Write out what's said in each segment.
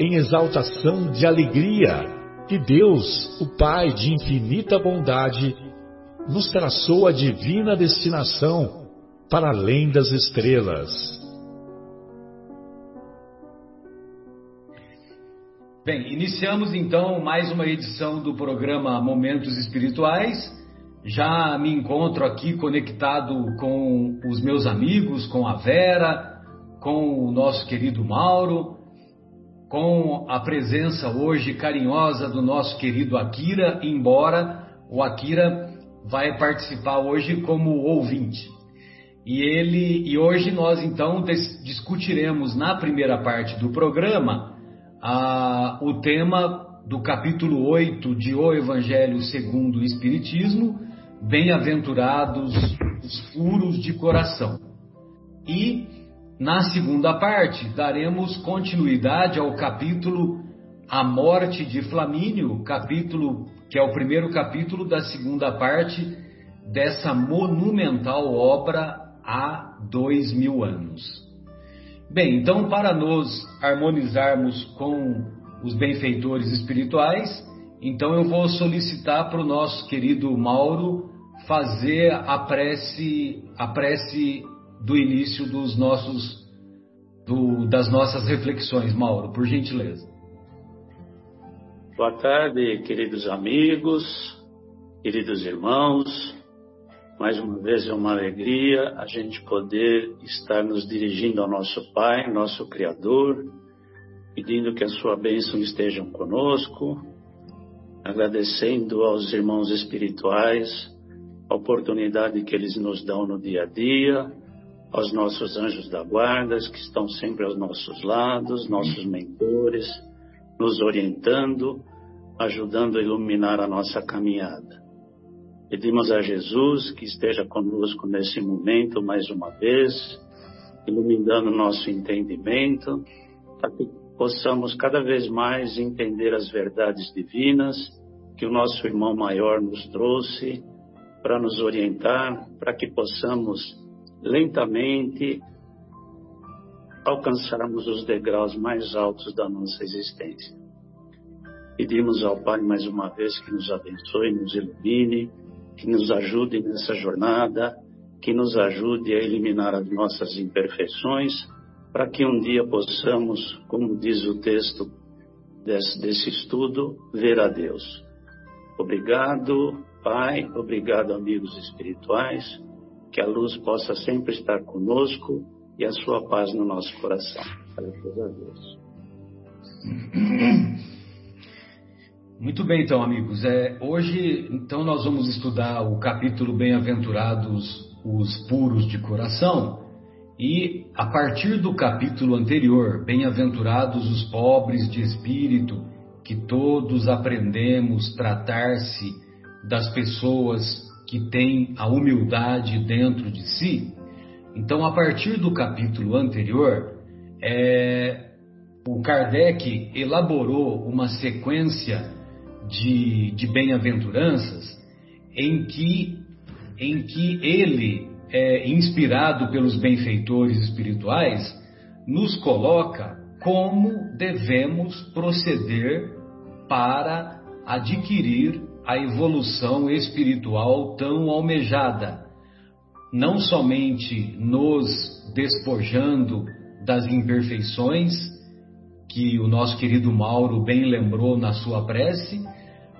em exaltação de alegria que Deus, o Pai de infinita bondade, nos traçou a divina destinação para além das estrelas. Bem, iniciamos então mais uma edição do programa Momentos Espirituais. Já me encontro aqui conectado com os meus amigos, com a Vera, com o nosso querido Mauro, com a presença hoje carinhosa do nosso querido Akira, embora o Akira vai participar hoje como ouvinte. E ele e hoje nós então discutiremos na primeira parte do programa a, o tema do capítulo 8 de O Evangelho segundo o Espiritismo, Bem-aventurados os puros de coração. E na segunda parte, daremos continuidade ao capítulo A Morte de Flamínio, capítulo que é o primeiro capítulo da segunda parte dessa monumental obra há dois mil anos. Bem, então, para nos harmonizarmos com os benfeitores espirituais, então eu vou solicitar para o nosso querido Mauro fazer a prece, a prece do início dos nossos, do, das nossas reflexões, Mauro, por gentileza. Boa tarde, queridos amigos, queridos irmãos. Mais uma vez é uma alegria a gente poder estar nos dirigindo ao nosso Pai, nosso Criador, pedindo que a sua bênção esteja conosco, agradecendo aos irmãos espirituais a oportunidade que eles nos dão no dia a dia, aos nossos anjos da guarda, que estão sempre aos nossos lados, nossos mentores, nos orientando, ajudando a iluminar a nossa caminhada. Pedimos a Jesus que esteja conosco nesse momento mais uma vez, iluminando nosso entendimento, para que possamos cada vez mais entender as verdades divinas que o nosso irmão maior nos trouxe para nos orientar, para que possamos lentamente alcançarmos os degraus mais altos da nossa existência. Pedimos ao Pai mais uma vez que nos abençoe, nos ilumine, que nos ajude nessa jornada, que nos ajude a eliminar as nossas imperfeições, para que um dia possamos, como diz o texto desse, desse estudo, ver a Deus. Obrigado, Pai, obrigado, amigos espirituais que a luz possa sempre estar conosco e a sua paz no nosso coração. Graças a Deus. Muito bem, então, amigos. É, hoje, então, nós vamos estudar o capítulo Bem-aventurados os puros de coração. E a partir do capítulo anterior, Bem-aventurados os pobres de espírito, que todos aprendemos tratar-se das pessoas que tem a humildade dentro de si. Então, a partir do capítulo anterior, é, o Kardec elaborou uma sequência de, de bem-aventuranças em que, em que ele, é, inspirado pelos benfeitores espirituais, nos coloca como devemos proceder para adquirir a evolução espiritual tão almejada, não somente nos despojando das imperfeições, que o nosso querido Mauro bem lembrou na sua prece,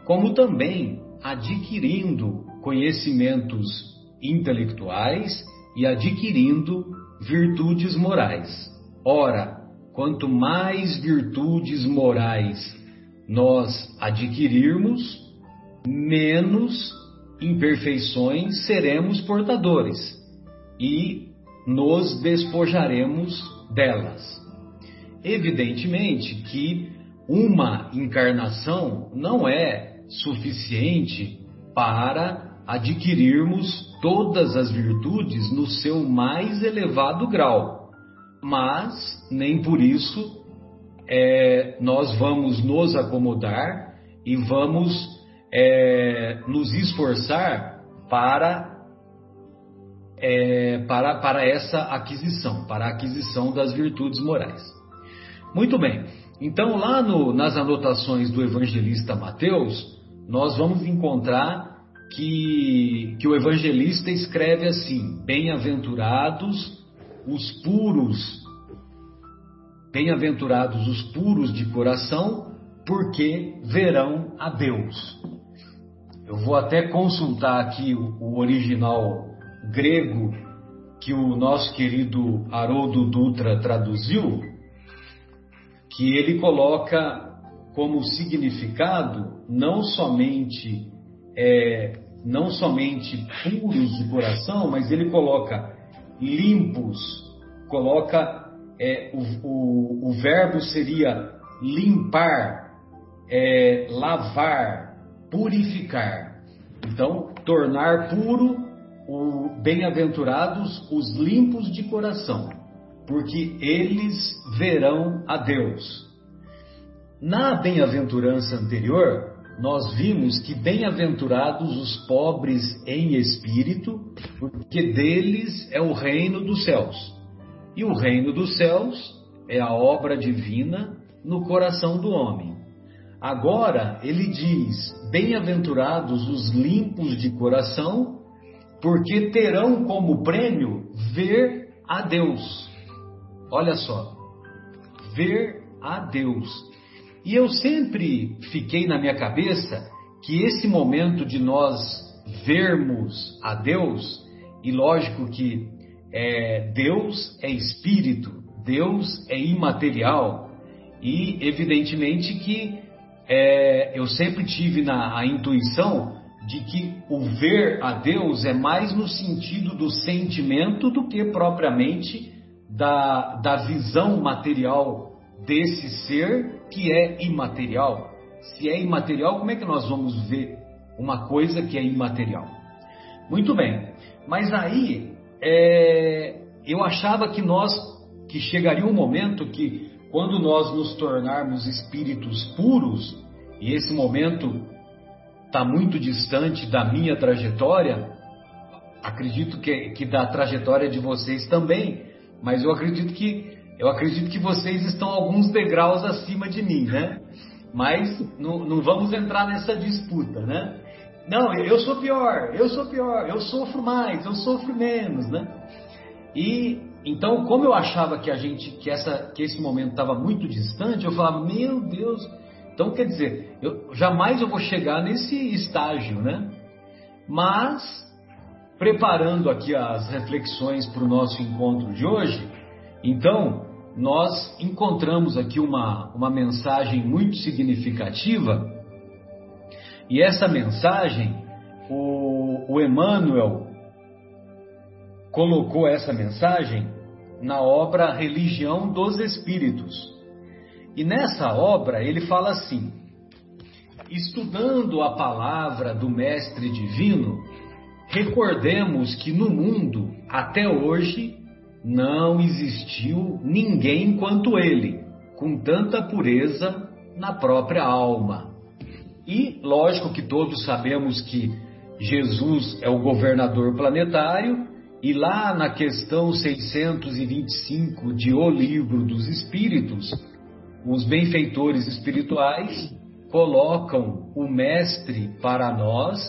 como também adquirindo conhecimentos intelectuais e adquirindo virtudes morais. Ora, quanto mais virtudes morais nós adquirirmos, menos imperfeições seremos portadores e nos despojaremos delas. Evidentemente que uma encarnação não é suficiente para adquirirmos todas as virtudes no seu mais elevado grau, mas nem por isso é, nós vamos nos acomodar e vamos é, nos esforçar para, é, para, para essa aquisição, para a aquisição das virtudes morais. Muito bem, então lá no, nas anotações do evangelista Mateus, nós vamos encontrar que, que o evangelista escreve assim: Bem-aventurados os puros, bem-aventurados os puros de coração, porque verão a Deus. Eu vou até consultar aqui o, o original grego que o nosso querido Haroldo Dutra traduziu, que ele coloca como significado não somente é, não somente puros de coração, mas ele coloca limpos, coloca é, o, o, o, verbo seria limpar, é, lavar, purificar. Então, tornar puro o bem-aventurados os limpos de coração, porque eles verão a Deus. Na bem-aventurança anterior, nós vimos que bem-aventurados os pobres em espírito, porque deles é o reino dos céus. E o reino dos céus é a obra divina no coração do homem. Agora ele diz: Bem-aventurados os limpos de coração, porque terão como prêmio ver a Deus. Olha só, ver a Deus. E eu sempre fiquei na minha cabeça que esse momento de nós vermos a Deus, e lógico que é, Deus é espírito, Deus é imaterial, e evidentemente que é, eu sempre tive na, a intuição de que o ver a Deus é mais no sentido do sentimento do que propriamente da, da visão material desse ser que é imaterial. Se é imaterial, como é que nós vamos ver uma coisa que é imaterial? Muito bem, mas aí é, eu achava que nós, que chegaria um momento que quando nós nos tornarmos espíritos puros, e esse momento está muito distante da minha trajetória, acredito que, que da trajetória de vocês também, mas eu acredito que eu acredito que vocês estão alguns degraus acima de mim, né? Mas não, não vamos entrar nessa disputa, né? Não, eu sou pior, eu sou pior, eu sofro mais, eu sofro menos, né? E então, como eu achava que a gente, que essa, que esse momento estava muito distante, eu falava, meu Deus, então quer dizer, eu jamais eu vou chegar nesse estágio, né? Mas preparando aqui as reflexões para o nosso encontro de hoje, então nós encontramos aqui uma, uma mensagem muito significativa, e essa mensagem, o, o Emmanuel colocou essa mensagem na obra Religião dos Espíritos. E nessa obra ele fala assim: estudando a palavra do Mestre Divino, recordemos que no mundo, até hoje, não existiu ninguém quanto ele, com tanta pureza na própria alma. E, lógico que todos sabemos que Jesus é o governador planetário, e lá na questão 625 de O Livro dos Espíritos, os benfeitores espirituais colocam o Mestre para nós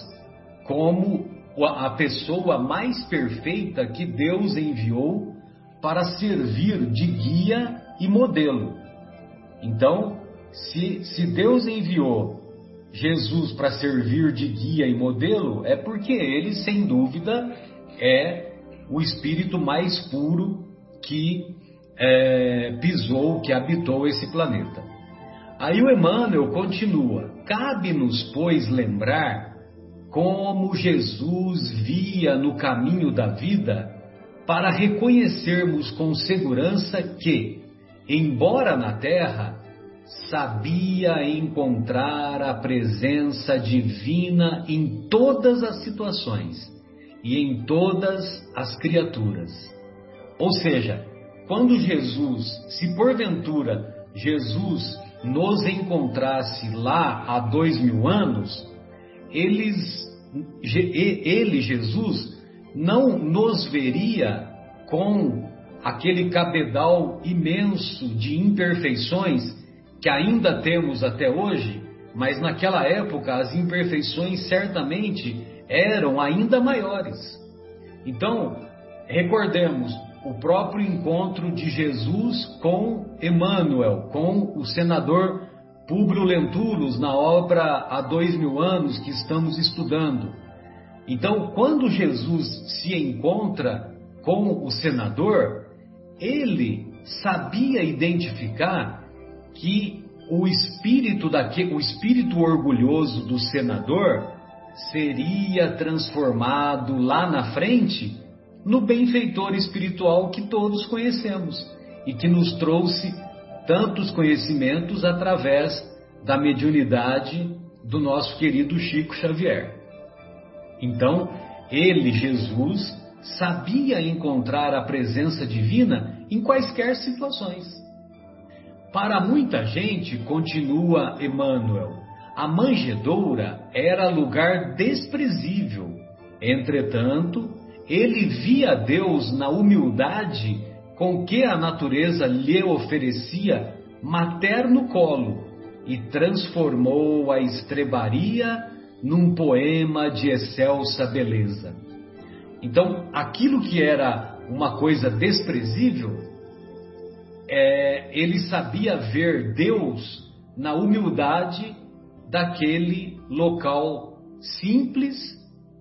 como a pessoa mais perfeita que Deus enviou para servir de guia e modelo. Então, se, se Deus enviou Jesus para servir de guia e modelo, é porque ele, sem dúvida, é o espírito mais puro que é, pisou, que habitou esse planeta. Aí o Emmanuel continua: cabe-nos, pois, lembrar como Jesus via no caminho da vida para reconhecermos com segurança que, embora na Terra, sabia encontrar a presença divina em todas as situações e em todas as criaturas. Ou seja, quando Jesus, se porventura Jesus nos encontrasse lá há dois mil anos, eles, ele, Jesus, não nos veria com aquele cabedal imenso de imperfeições que ainda temos até hoje, mas naquela época as imperfeições certamente eram ainda maiores. Então, recordemos o próprio encontro de Jesus com Emmanuel, com o senador Públio Lentulus na obra Há Dois Mil Anos que estamos estudando. Então, quando Jesus se encontra com o senador, ele sabia identificar que o espírito daquele, o espírito orgulhoso do senador seria transformado lá na frente no benfeitor espiritual que todos conhecemos e que nos trouxe tantos conhecimentos através da mediunidade do nosso querido Chico Xavier. Então, ele, Jesus, sabia encontrar a presença divina em quaisquer situações. Para muita gente, continua Emmanuel, a manjedoura era lugar desprezível. Entretanto, ele via Deus na humildade com que a natureza lhe oferecia materno colo e transformou a estrebaria num poema de excelsa beleza. Então, aquilo que era uma coisa desprezível, é, ele sabia ver Deus na humildade daquele local simples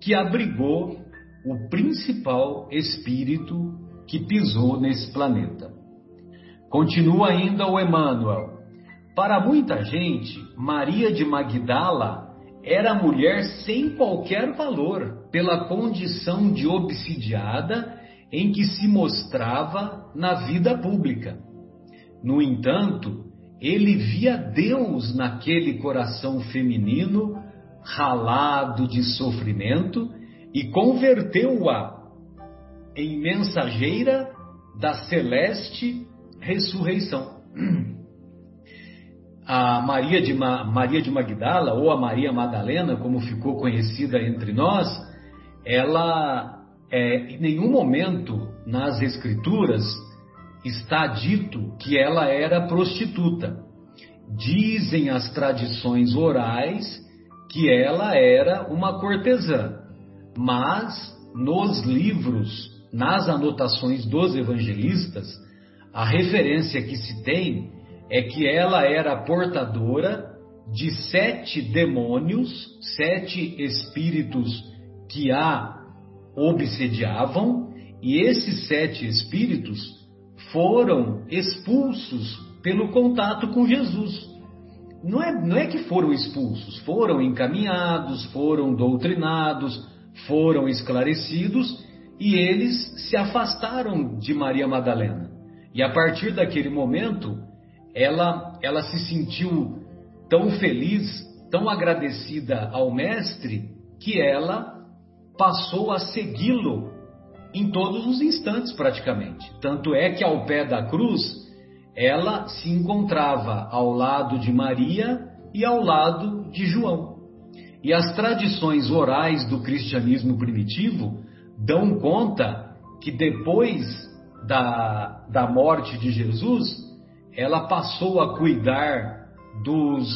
que abrigou o principal espírito que pisou nesse planeta. Continua ainda o Emmanuel. Para muita gente, Maria de Magdala era mulher sem qualquer valor pela condição de obsidiada em que se mostrava na vida pública. No entanto, ele via Deus naquele coração feminino ralado de sofrimento e converteu-a em mensageira da celeste ressurreição. A Maria de, Ma, Maria de Magdala, ou a Maria Madalena, como ficou conhecida entre nós, ela, é, em nenhum momento nas Escrituras, está dito que ela era prostituta. Dizem as tradições orais que ela era uma cortesã, mas nos livros nas anotações dos evangelistas, a referência que se tem é que ela era portadora de sete demônios, sete espíritos que a obsediavam, e esses sete espíritos foram expulsos pelo contato com Jesus. Não é, não é que foram expulsos, foram encaminhados, foram doutrinados, foram esclarecidos e eles se afastaram de Maria Madalena. E a partir daquele momento, ela, ela se sentiu tão feliz, tão agradecida ao Mestre, que ela passou a segui-lo em todos os instantes, praticamente. Tanto é que ao pé da cruz, ela se encontrava ao lado de Maria e ao lado de João. E as tradições orais do cristianismo primitivo dão conta que depois da, da morte de Jesus, ela passou a cuidar dos,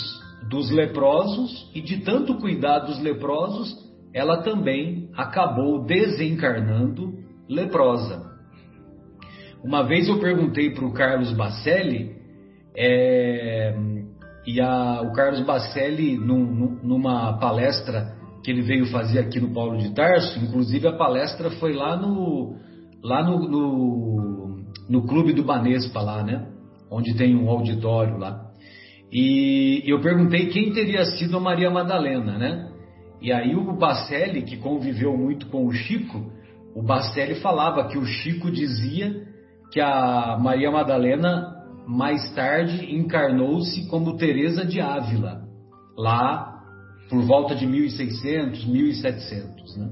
dos leprosos e de tanto cuidar dos leprosos, ela também acabou desencarnando leprosa. Uma vez eu perguntei para o Carlos Bacelli é, E a, o Carlos Bacelli, num, numa palestra que ele veio fazer aqui no Paulo de Tarso, inclusive a palestra foi lá no, lá no, no, no Clube do Banespa, lá, né? Onde tem um auditório lá. E eu perguntei quem teria sido a Maria Madalena, né? E aí o Bacelli, que conviveu muito com o Chico, o Bacelli falava que o Chico dizia que a Maria Madalena mais tarde encarnou-se como Teresa de Ávila, lá por volta de 1600, 1700, né?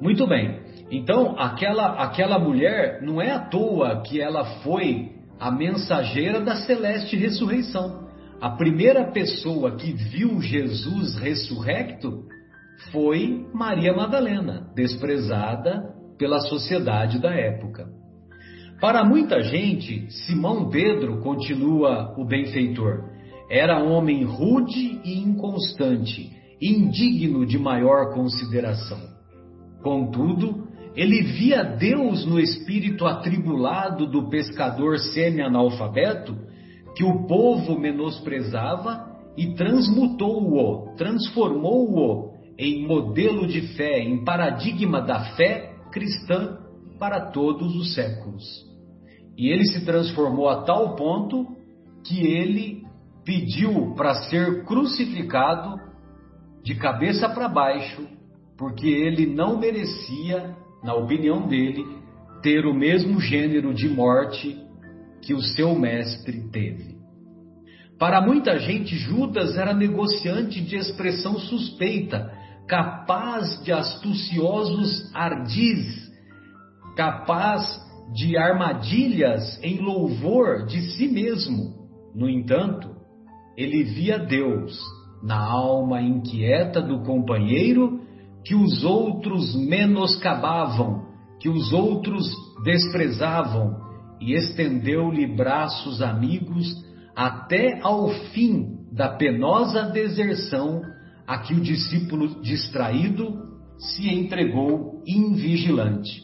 Muito bem. Então, aquela aquela mulher não é à toa que ela foi a mensageira da celeste ressurreição. A primeira pessoa que viu Jesus ressurrecto foi Maria Madalena, desprezada pela sociedade da época. Para muita gente, Simão Pedro continua o benfeitor. Era homem rude e inconstante, indigno de maior consideração. Contudo, ele via Deus no espírito atribulado do pescador semi-analfabeto que o povo menosprezava e transmutou-o, transformou-o em modelo de fé, em paradigma da fé cristã para todos os séculos. E ele se transformou a tal ponto que ele pediu para ser crucificado de cabeça para baixo, porque ele não merecia, na opinião dele, ter o mesmo gênero de morte que o seu mestre teve. Para muita gente, Judas era negociante de expressão suspeita, capaz de astuciosos ardis, capaz de armadilhas em louvor de si mesmo. No entanto, ele via Deus na alma inquieta do companheiro que os outros menoscabavam, que os outros desprezavam, e estendeu-lhe braços amigos até ao fim da penosa deserção a que o discípulo distraído se entregou invigilante.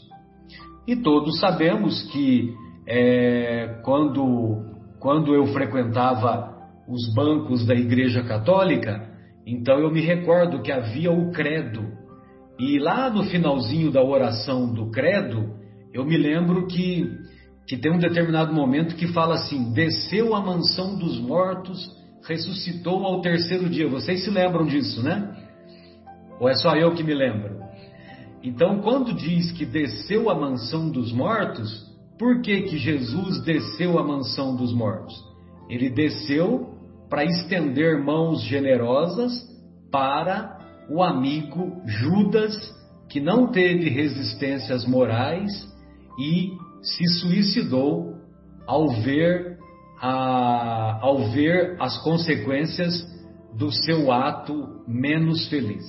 E todos sabemos que é, quando, quando eu frequentava os bancos da Igreja Católica, então eu me recordo que havia o credo. E lá no finalzinho da oração do credo, eu me lembro que, que tem um determinado momento que fala assim: desceu à mansão dos mortos, ressuscitou ao terceiro dia. Vocês se lembram disso, né? Ou é só eu que me lembro? Então, quando diz que desceu à mansão dos mortos, por que, que Jesus desceu à mansão dos mortos? Ele desceu para estender mãos generosas para o amigo Judas, que não teve resistências morais e se suicidou ao ver, a, ao ver as consequências do seu ato menos feliz.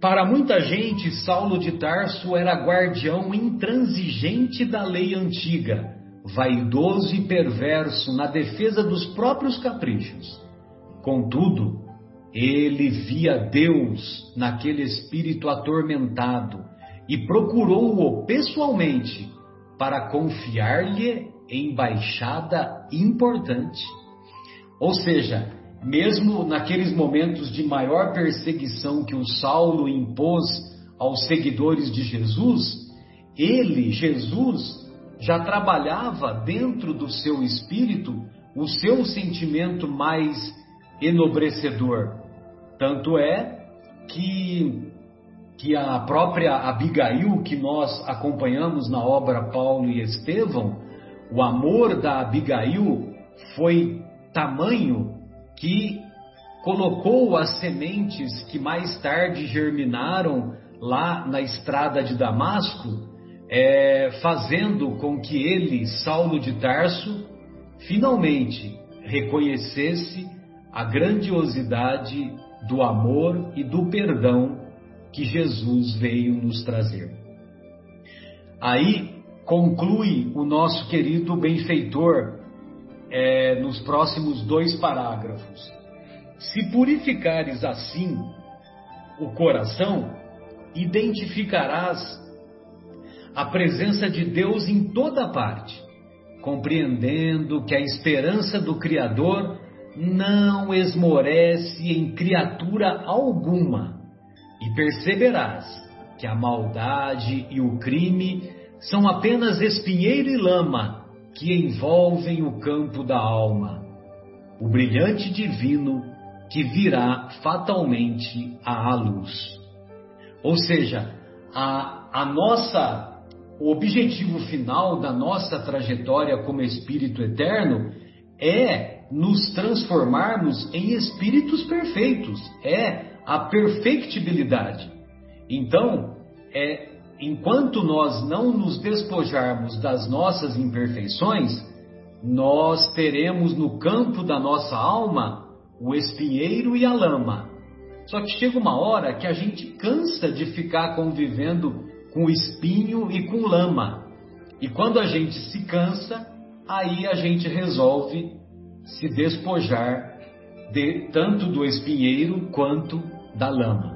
Para muita gente, Saulo de Tarso era guardião intransigente da lei antiga, vaidoso e perverso na defesa dos próprios caprichos. Contudo, ele via Deus naquele espírito atormentado e procurou-o pessoalmente para confiar-lhe embaixada importante. Ou seja, mesmo naqueles momentos de maior perseguição que o Saulo impôs aos seguidores de Jesus, ele, Jesus, já trabalhava dentro do seu espírito o seu sentimento mais enobrecedor. Tanto é que, que a própria Abigail, que nós acompanhamos na obra Paulo e Estevão, o amor da Abigail foi tamanho que colocou as sementes que mais tarde germinaram lá na estrada de Damasco, é, fazendo com que ele, Saulo de Tarso, finalmente reconhecesse a grandiosidade do amor e do perdão que Jesus veio nos trazer. Aí conclui o nosso querido benfeitor é, nos próximos dois parágrafos. Se purificares assim o coração, identificarás a presença de Deus em toda parte, compreendendo que a esperança do Criador não esmorece em criatura alguma, e perceberás que a maldade e o crime são apenas espinheiro e lama que envolvem o campo da alma, o brilhante divino que virá fatalmente à luz. Ou seja, a, a nossa o objetivo final da nossa trajetória como espírito eterno é nos transformarmos em espíritos perfeitos, é a perfectibilidade. Então, é enquanto nós não nos despojarmos das nossas imperfeições, nós teremos no campo da nossa alma o espinheiro e a lama. Só que chega uma hora que a gente cansa de ficar convivendo com espinho e com lama. E quando a gente se cansa, aí a gente resolve se despojar de tanto do espinheiro quanto da lama.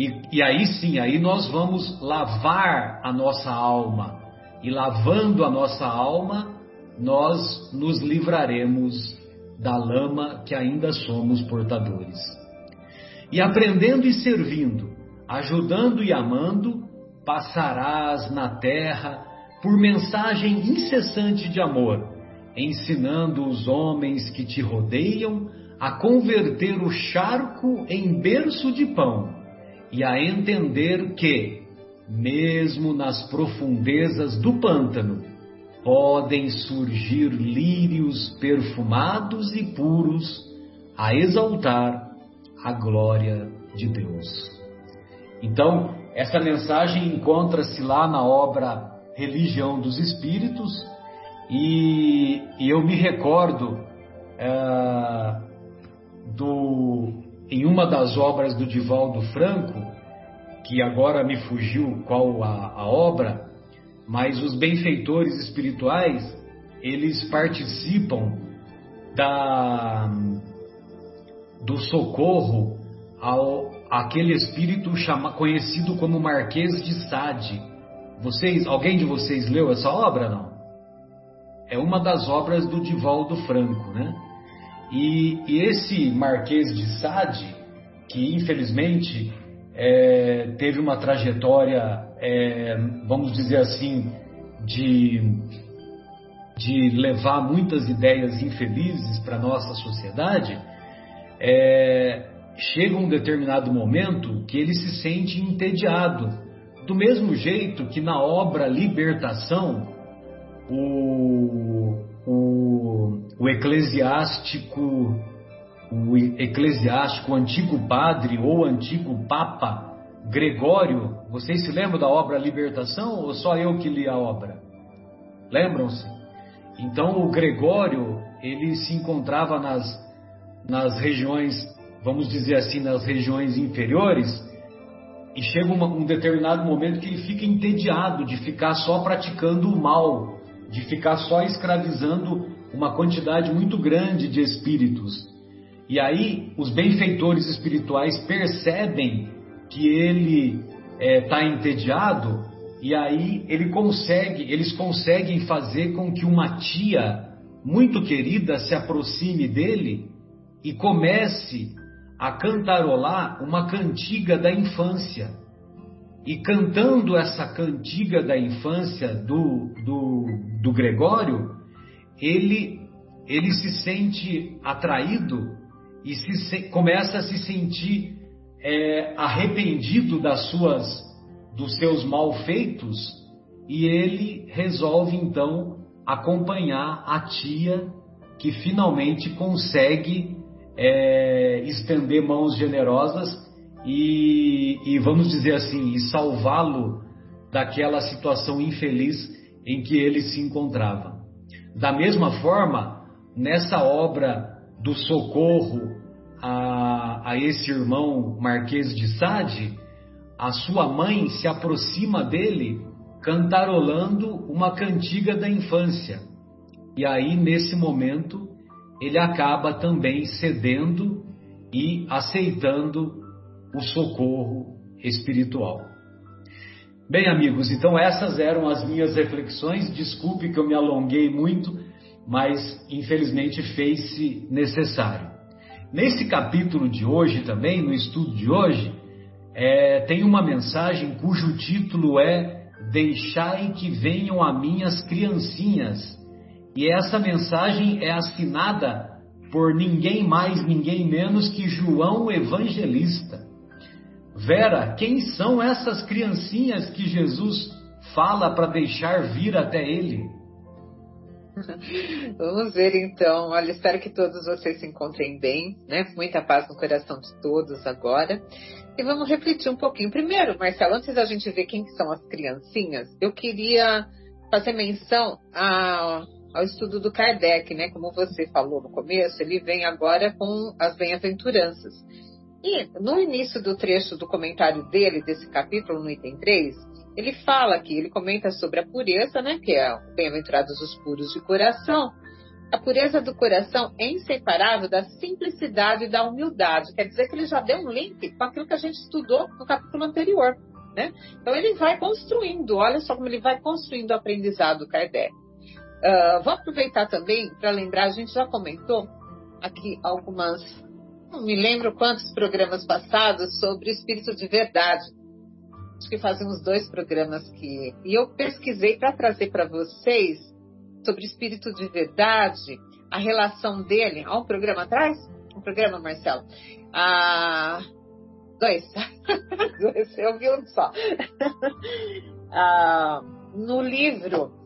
E, e aí sim, aí nós vamos lavar a nossa alma. E lavando a nossa alma, nós nos livraremos da lama que ainda somos portadores. E aprendendo e servindo, ajudando e amando, passarás na terra por mensagem incessante de amor, ensinando os homens que te rodeiam a converter o charco em berço de pão e a entender que, mesmo nas profundezas do pântano, podem surgir lírios perfumados e puros a exaltar a glória de Deus. Então, essa mensagem encontra-se lá na obra Religião dos Espíritos e, e eu me recordo é, do, em uma das obras do Divaldo Franco, que agora me fugiu qual a, a obra, mas os benfeitores espirituais eles participam da, do socorro ao, aquele espírito chama, conhecido como Marquês de Sade. Vocês, alguém de vocês leu essa obra não? É uma das obras do Divaldo Franco, né? E, e esse Marquês de Sade, que infelizmente é, teve uma trajetória, é, vamos dizer assim, de, de levar muitas ideias infelizes para a nossa sociedade, é, chega um determinado momento que ele se sente entediado. Do mesmo jeito que na obra Libertação, o, o, o eclesiástico, o eclesiástico, o antigo padre ou antigo papa Gregório, vocês se lembram da obra Libertação ou só eu que li a obra? Lembram-se? Então o Gregório, ele se encontrava nas, nas regiões vamos dizer assim, nas regiões inferiores, e chega uma, um determinado momento que ele fica entediado de ficar só praticando o mal, de ficar só escravizando uma quantidade muito grande de espíritos. E aí os benfeitores espirituais percebem que ele está é, entediado e aí ele consegue, eles conseguem fazer com que uma tia muito querida se aproxime dele e comece a cantarolar uma cantiga da infância. E cantando essa cantiga da infância do, do, do Gregório, ele, ele se sente atraído e se, começa a se sentir é, arrependido das suas, dos seus malfeitos e ele resolve então acompanhar a tia que finalmente consegue é, estender mãos generosas e, e vamos dizer assim, e salvá-lo daquela situação infeliz em que ele se encontrava. Da mesma forma, nessa obra do socorro a, a esse irmão Marquês de Sade, a sua mãe se aproxima dele cantarolando uma cantiga da infância. E aí, nesse momento, ele acaba também cedendo e aceitando o socorro espiritual. Bem, amigos, então essas eram as minhas reflexões. Desculpe que eu me alonguei muito, mas infelizmente fez-se necessário. Nesse capítulo de hoje também, no estudo de hoje, é, tem uma mensagem cujo título é Deixai que venham a minhas criancinhas. E essa mensagem é assinada por ninguém mais, ninguém menos que João Evangelista. Vera, quem são essas criancinhas que Jesus fala para deixar vir até ele? Vamos ver então. Olha, espero que todos vocês se encontrem bem, né? Muita paz no coração de todos agora. E vamos refletir um pouquinho. Primeiro, Marcelo, antes da gente ver quem são as criancinhas, eu queria fazer menção ao estudo do Kardec, né? Como você falou no começo, ele vem agora com as bem-aventuranças. E no início do trecho do comentário dele, desse capítulo, no item 3, ele fala aqui, ele comenta sobre a pureza, né? Que é bem-aventurados os puros de coração. A pureza do coração é inseparável da simplicidade e da humildade. Quer dizer que ele já deu um link com aquilo que a gente estudou no capítulo anterior. Né? Então ele vai construindo, olha só como ele vai construindo o aprendizado Kardec. Uh, vou aproveitar também para lembrar, a gente já comentou aqui algumas não me lembro quantos programas passados sobre o espírito de verdade. Acho que fazem uns dois programas que. E eu pesquisei para trazer para vocês sobre o espírito de verdade, a relação dele. Há um programa atrás? Um programa, Marcelo? Ah, dois. dois. Eu vi um só. ah, no livro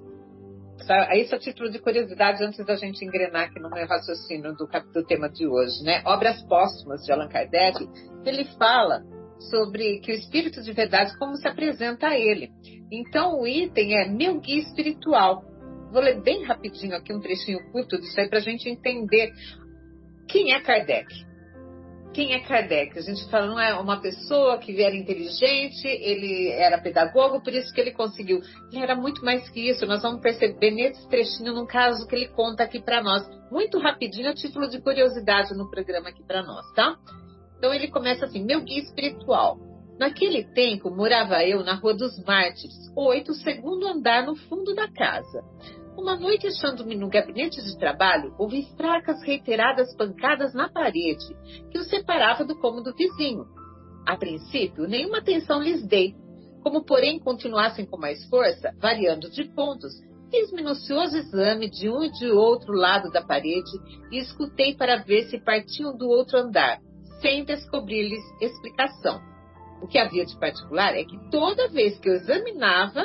isso a título de curiosidade, antes da gente engrenar aqui no meu raciocínio do, do tema de hoje, né? Obras póstumas de Allan Kardec, ele fala sobre que o espírito de verdade, como se apresenta a ele. Então, o item é meu guia espiritual. Vou ler bem rapidinho aqui um trechinho curto disso aí para a gente entender quem é Kardec quem é Kardec? A gente fala, não é uma pessoa que era inteligente, ele era pedagogo, por isso que ele conseguiu. Ele era muito mais que isso, nós vamos perceber nesse trechinho, num caso que ele conta aqui para nós. Muito rapidinho, a título de curiosidade no programa aqui para nós, tá? Então ele começa assim: meu guia espiritual. Naquele tempo morava eu na Rua dos Mártires, oito, segundo andar no fundo da casa. Uma noite, achando-me no gabinete de trabalho, ouvi fracas, reiteradas pancadas na parede, que o separava do cômodo vizinho. A princípio, nenhuma atenção lhes dei. Como, porém, continuassem com mais força, variando de pontos, fiz minucioso exame de um e de outro lado da parede e escutei para ver se partiam do outro andar, sem descobrir-lhes explicação. O que havia de particular é que toda vez que eu examinava,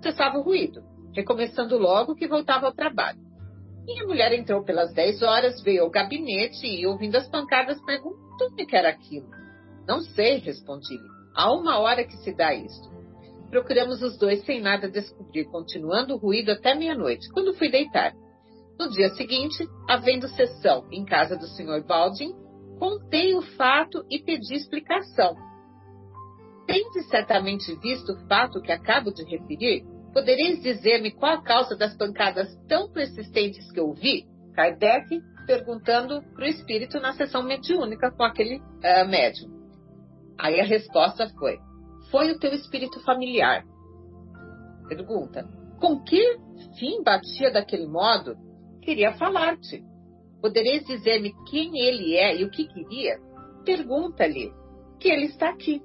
cessava o ruído recomeçando logo que voltava ao trabalho. Minha mulher entrou pelas 10 horas, veio ao gabinete e, ouvindo as pancadas, perguntou-me o que era aquilo. Não sei, respondi-lhe. Há uma hora que se dá isto. Procuramos os dois sem nada descobrir, continuando o ruído até meia-noite, quando fui deitar. No dia seguinte, havendo sessão em casa do Sr. Baldin, contei o fato e pedi explicação. Tende certamente visto o fato que acabo de referir? Podereis dizer-me qual a causa das pancadas tão persistentes que ouvi? Kardec perguntando para o espírito na sessão mediúnica com aquele uh, médium. Aí a resposta foi: Foi o teu espírito familiar. Pergunta: Com que fim batia daquele modo? Queria falar-te. Podereis dizer-me quem ele é e o que queria? Pergunta-lhe que ele está aqui.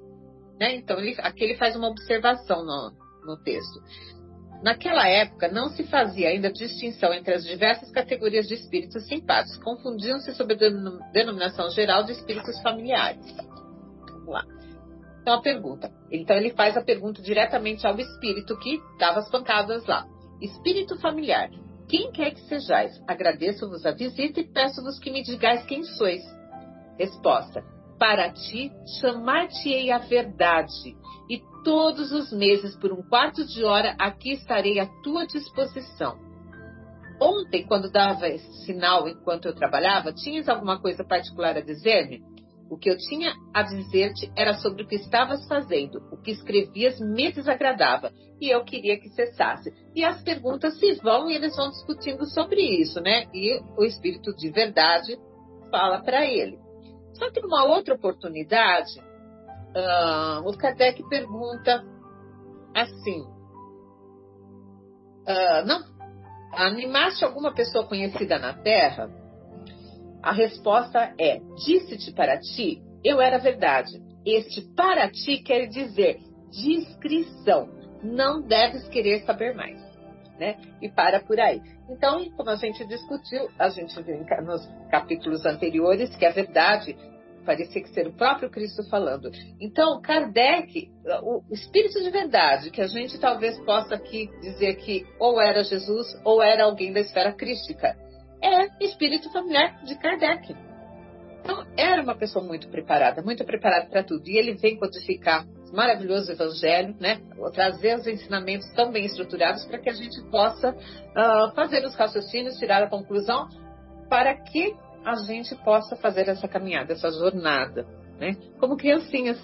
Né? Então, ele, aqui ele faz uma observação no, no texto. Naquela época, não se fazia ainda distinção entre as diversas categorias de espíritos simpáticos, confundiam-se sob a denominação geral de espíritos familiares. Vamos lá. Então, a pergunta. Então, ele faz a pergunta diretamente ao espírito que dava as pancadas lá. Espírito familiar, quem quer que sejais, agradeço-vos a visita e peço-vos que me digais quem sois. Resposta: Para ti, chamar-te-ei a verdade todos os meses, por um quarto de hora, aqui estarei à tua disposição. Ontem, quando dava esse sinal enquanto eu trabalhava, tinhas alguma coisa particular a dizer-me? O que eu tinha a dizer-te era sobre o que estavas fazendo. O que escrevias me desagradava e eu queria que cessasse. E as perguntas se vão e eles vão discutindo sobre isso, né? E o espírito de verdade fala para ele. Só que numa outra oportunidade, uh, o Kardec pergunta assim, uh, não, animaste alguma pessoa conhecida na Terra? A resposta é: disse-te para ti, eu era verdade. Este para ti quer dizer discrição. Não deves querer saber mais. Né? E para por aí. Então, como a gente discutiu, a gente viu nos capítulos anteriores que a verdade parecia que ser o próprio Cristo falando. Então, Kardec, o espírito de verdade, que a gente talvez possa aqui dizer que ou era Jesus ou era alguém da esfera crística, é espírito familiar de Kardec. Então, era uma pessoa muito preparada, muito preparada para tudo. E ele vem codificar maravilhoso evangelho, né? Trazer os ensinamentos tão bem estruturados para que a gente possa uh, fazer os raciocínios, tirar a conclusão, para que a gente possa fazer essa caminhada, essa jornada, né? Como criancinhas.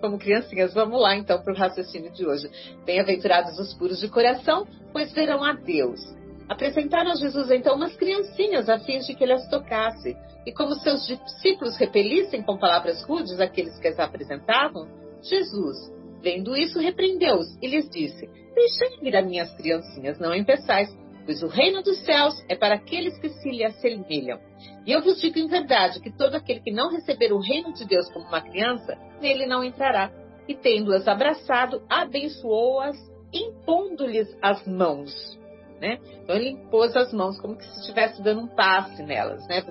Como criancinhas, vamos lá então para o raciocínio de hoje. Bem-aventurados os puros de coração, pois verão a Deus. Apresentaram a Jesus então umas criancinhas a fim de que ele as tocasse. E como seus discípulos repelissem com palavras rudes aqueles que as apresentavam, Jesus, vendo isso, repreendeu-os e lhes disse: Deixai vir as minhas criancinhas, não empeçais, pois o reino dos céus é para aqueles que se lhe assemelham. E eu vos digo em verdade que todo aquele que não receber o reino de Deus como uma criança, nele não entrará. E tendo-as abraçado, abençoou-as, impondo-lhes as mãos. Né? Então ele impôs as mãos como se estivesse dando um passe nelas, né?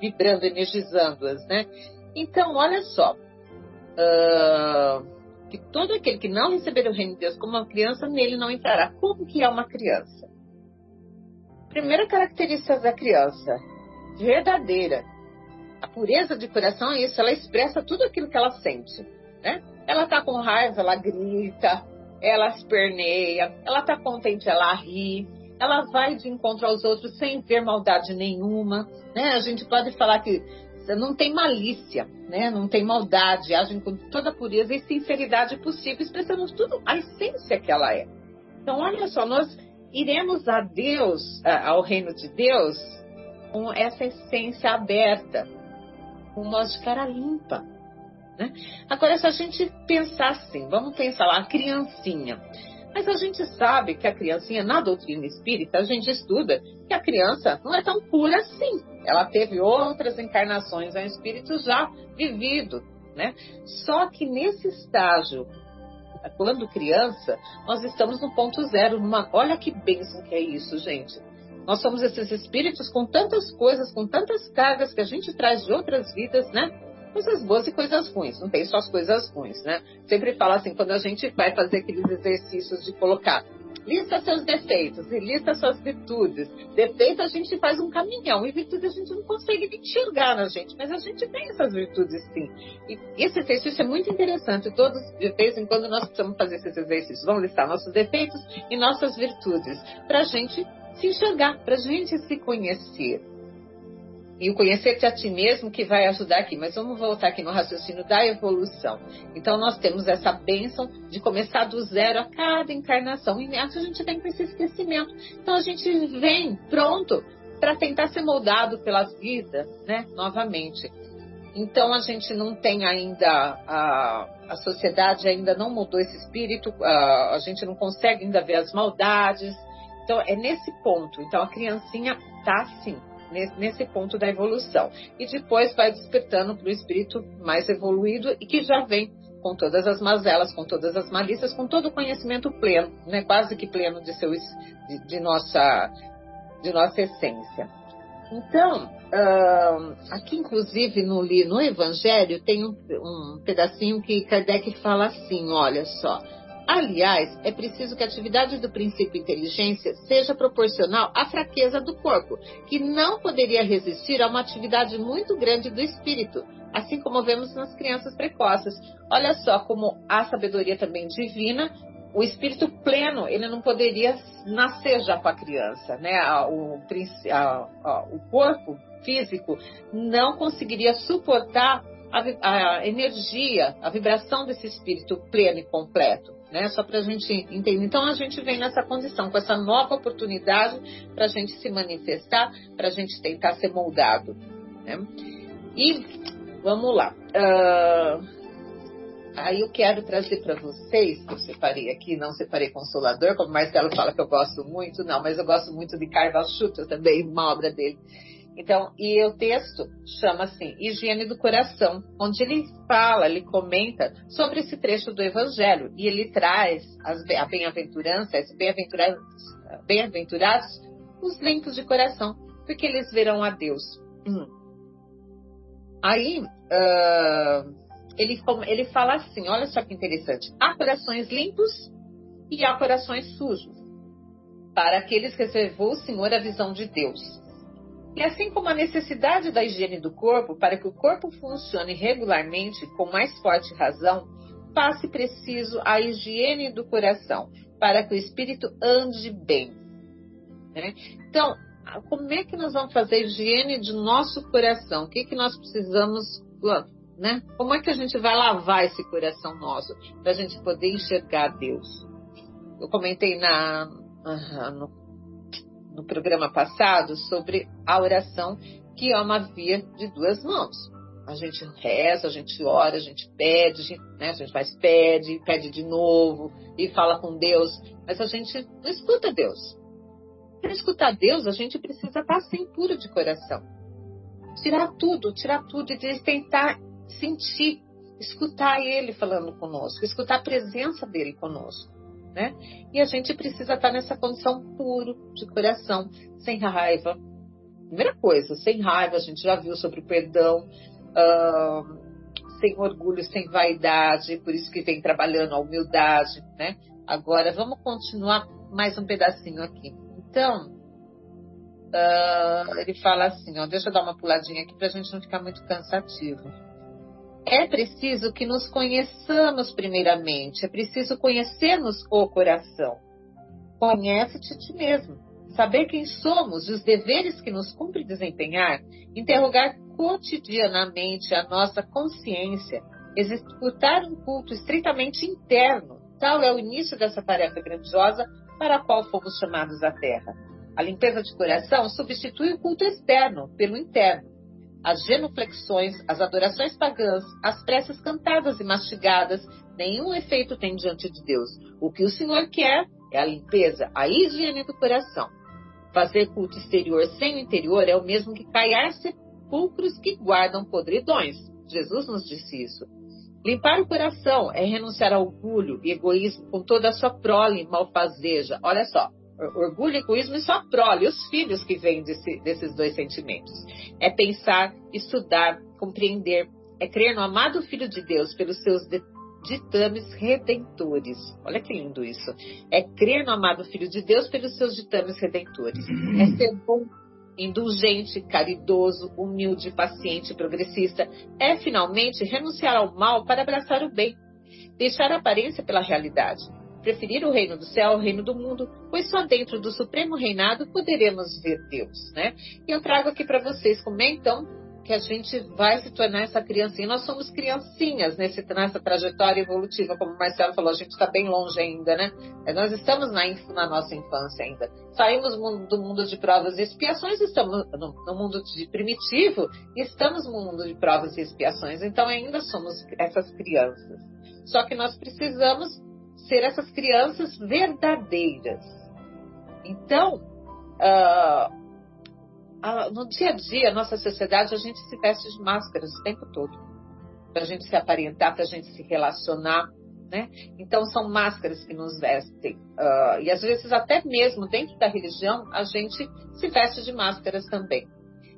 vibrando, energizando-as. Né? Então, olha só, uh, que todo aquele que não receber o reino de Deus como uma criança, nele não entrará. Como que é uma criança? Primeira característica da criança, verdadeira. A pureza de coração é isso, ela expressa tudo aquilo que ela sente. Né? Ela está com raiva, ela grita, ela esperneia, ela está contente, ela ri, ela vai de encontro aos outros sem ver maldade nenhuma. Né? A gente pode falar que não tem malícia, né? não tem maldade, agem com toda a pureza e sinceridade possível, expressando tudo a essência que ela é. Então, olha só, nós iremos a Deus, ao reino de Deus, com essa essência aberta, com nós de cara limpa. Né? Agora, se a gente pensar assim, vamos pensar lá, a criancinha. Mas a gente sabe que a criancinha, na doutrina espírita, a gente estuda que a criança não é tão pura assim. Ela teve outras encarnações, é um espírito já vivido. Né? Só que nesse estágio, quando criança, nós estamos no ponto zero. Numa... Olha que bênção que é isso, gente. Nós somos esses espíritos com tantas coisas, com tantas cargas que a gente traz de outras vidas, né? coisas boas e coisas ruins, não tem só as coisas ruins, né? Sempre fala assim, quando a gente vai fazer aqueles exercícios de colocar lista seus defeitos e lista suas virtudes. Defeito a gente faz um caminhão e virtude a gente não consegue enxergar na gente, mas a gente tem essas virtudes sim. E esse exercício é muito interessante. Todos, de vez em quando, nós precisamos fazer esses exercícios. Vamos listar nossos defeitos e nossas virtudes para a gente se enxergar, para a gente se conhecer e o conhecer-te a ti mesmo que vai ajudar aqui. Mas vamos voltar aqui no raciocínio da evolução. Então, nós temos essa bênção de começar do zero a cada encarnação. E nessa a gente vem com esse esquecimento. Então, a gente vem pronto para tentar ser moldado pela vida, né? Novamente. Então, a gente não tem ainda, a, a sociedade ainda não mudou esse espírito, a, a gente não consegue ainda ver as maldades. Então, é nesse ponto. Então, a criancinha está assim nesse ponto da evolução. E depois vai despertando para o espírito mais evoluído e que já vem com todas as mazelas, com todas as malícias, com todo o conhecimento pleno, né? quase que pleno de, de, de nossa, de nossa essência. Então, uh, aqui inclusive no, no Evangelho tem um, um pedacinho que Kardec fala assim, olha só, Aliás, é preciso que a atividade do princípio inteligência seja proporcional à fraqueza do corpo, que não poderia resistir a uma atividade muito grande do espírito, assim como vemos nas crianças precoces. Olha só como a sabedoria também divina, o espírito pleno, ele não poderia nascer já com a criança, né? O, o corpo físico não conseguiria suportar a, a energia, a vibração desse espírito pleno e completo né? Só para a gente entender. Então a gente vem nessa condição, com essa nova oportunidade para a gente se manifestar, para a gente tentar ser moldado. Né? E vamos lá. Uh, aí eu quero trazer para vocês, que eu separei aqui, não separei Consolador, como o Marcelo fala que eu gosto muito, não, mas eu gosto muito de Carvalho Schutter também, uma obra dele. Então, e o texto chama assim, Higiene do Coração, onde ele fala, ele comenta sobre esse trecho do Evangelho, e ele traz as, a bem-aventurança, bem-aventurados, bem-aventurados os limpos de coração, porque eles verão a Deus. Hum. Aí, uh, ele, ele fala assim: olha só que interessante. Há corações limpos e há corações sujos. Para aqueles que reservou o Senhor a visão de Deus. E assim como a necessidade da higiene do corpo para que o corpo funcione regularmente com mais forte razão, passe preciso a higiene do coração para que o espírito ande bem. Né? Então, como é que nós vamos fazer a higiene de nosso coração? O que, que nós precisamos né? Como é que a gente vai lavar esse coração nosso para a gente poder enxergar Deus? Eu comentei na, no, no programa passado sobre a oração que é uma via de duas mãos. A gente reza, a gente ora, a gente pede, né? a gente faz pede, pede de novo e fala com Deus, mas a gente não escuta Deus. Para escutar Deus, a gente precisa estar assim puro de coração. Tirar tudo, tirar tudo e tentar sentir, escutar ele falando conosco, escutar a presença dele conosco. Né? E a gente precisa estar nessa condição puro de coração, sem raiva. Primeira coisa, sem raiva, a gente já viu sobre o perdão, uh, sem orgulho, sem vaidade, por isso que vem trabalhando a humildade, né? Agora, vamos continuar mais um pedacinho aqui. Então, uh, ele fala assim, ó, deixa eu dar uma puladinha aqui para a gente não ficar muito cansativo. É preciso que nos conheçamos primeiramente, é preciso conhecermos o coração. Conhece-te a ti mesmo, saber quem somos e os deveres que nos cumpre desempenhar, interrogar cotidianamente a nossa consciência, executar um culto estritamente interno. Tal é o início dessa tarefa grandiosa para a qual fomos chamados à Terra. A limpeza de coração substitui o culto externo pelo interno as genuflexões, as adorações pagãs, as preces cantadas e mastigadas, nenhum efeito tem diante de Deus. O que o Senhor quer é a limpeza, a higiene do coração. Fazer culto exterior sem o interior é o mesmo que caiar sepulcros que guardam podridões. Jesus nos disse isso. Limpar o coração é renunciar ao orgulho e egoísmo com toda a sua prole malfazeja. Olha só, orgulho, egoísmo e sua prole, os filhos que vêm desse, desses dois sentimentos. É pensar, estudar, compreender, é crer no amado Filho de Deus pelos seus ditames redentores. Olha que lindo isso. É crer no amado Filho de Deus pelos seus ditames redentores. É ser bom, indulgente, caridoso, humilde, paciente, progressista. É finalmente renunciar ao mal para abraçar o bem. Deixar a aparência pela realidade preferir o reino do céu ao reino do mundo, pois só dentro do supremo reinado poderemos ver Deus, né? E eu trago aqui para vocês como é então que a gente vai se tornar essa criancinha. Nós somos criancinhas nesse, nessa trajetória evolutiva, como o Marcelo falou, a gente está bem longe ainda, né? Nós estamos na, na, nossa infância ainda. Saímos do mundo de provas e expiações, estamos no, no mundo de primitivo, e estamos no mundo de provas e expiações. Então ainda somos essas crianças. Só que nós precisamos ser essas crianças verdadeiras. Então, uh, no dia a dia, nossa sociedade, a gente se veste de máscaras o tempo todo. Para a gente se aparentar, para a gente se relacionar. Né? Então, são máscaras que nos vestem. Uh, e às vezes, até mesmo dentro da religião, a gente se veste de máscaras também.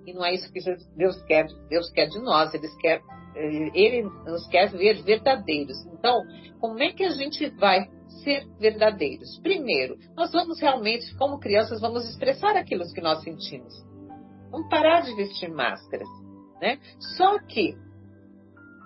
E não é isso que Deus quer. Deus quer de nós. Ele quer ele nos quer ver verdadeiros. Então, como é que a gente vai ser verdadeiros? Primeiro, nós vamos realmente, como crianças, vamos expressar aquilo que nós sentimos. Vamos parar de vestir máscaras, né? Só que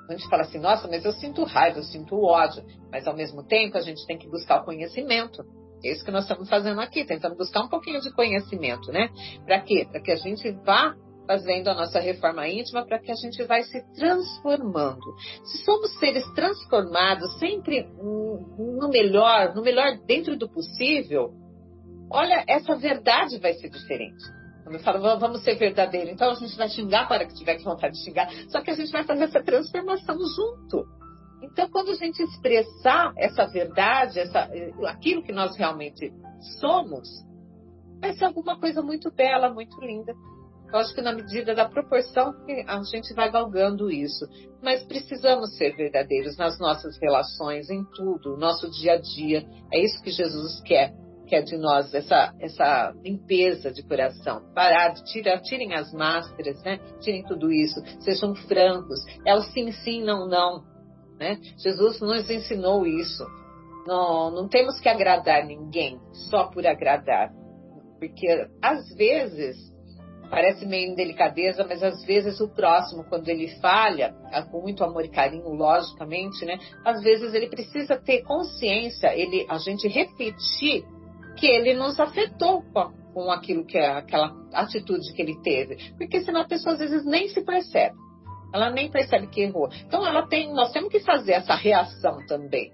a gente fala assim, nossa, mas eu sinto raiva, eu sinto ódio, mas ao mesmo tempo a gente tem que buscar o conhecimento. É isso que nós estamos fazendo aqui, tentando buscar um pouquinho de conhecimento, né? Para quê? Para que a gente vá fazendo a nossa reforma íntima para que a gente vai se transformando. Se somos seres transformados sempre no melhor, no melhor dentro do possível, olha, essa verdade vai ser diferente. Eu falo, vamos ser verdadeiros, então a gente vai xingar para que tiver vontade de xingar, só que a gente vai fazer essa transformação junto. Então, quando a gente expressar essa verdade, essa, aquilo que nós realmente somos, vai ser alguma coisa muito bela, muito linda. Eu acho que na medida da proporção que a gente vai galgando isso. Mas precisamos ser verdadeiros nas nossas relações, em tudo, nosso dia a dia. É isso que Jesus quer, quer de nós, essa, essa limpeza de coração. Parar, tira, tirem as máscaras, né? Tirem tudo isso, sejam francos. É o sim, sim, não, não. Né? Jesus nos ensinou isso. Não, não temos que agradar ninguém só por agradar. Porque às vezes parece meio indelicadeza, mas às vezes o próximo, quando ele falha, ah, com muito amor e carinho, logicamente, né? Às vezes ele precisa ter consciência, ele, a gente refletir que ele nos afetou com, com aquilo que é aquela atitude que ele teve, porque senão a pessoa às vezes nem se percebe, ela nem percebe que errou. Então ela tem, nós temos que fazer essa reação também.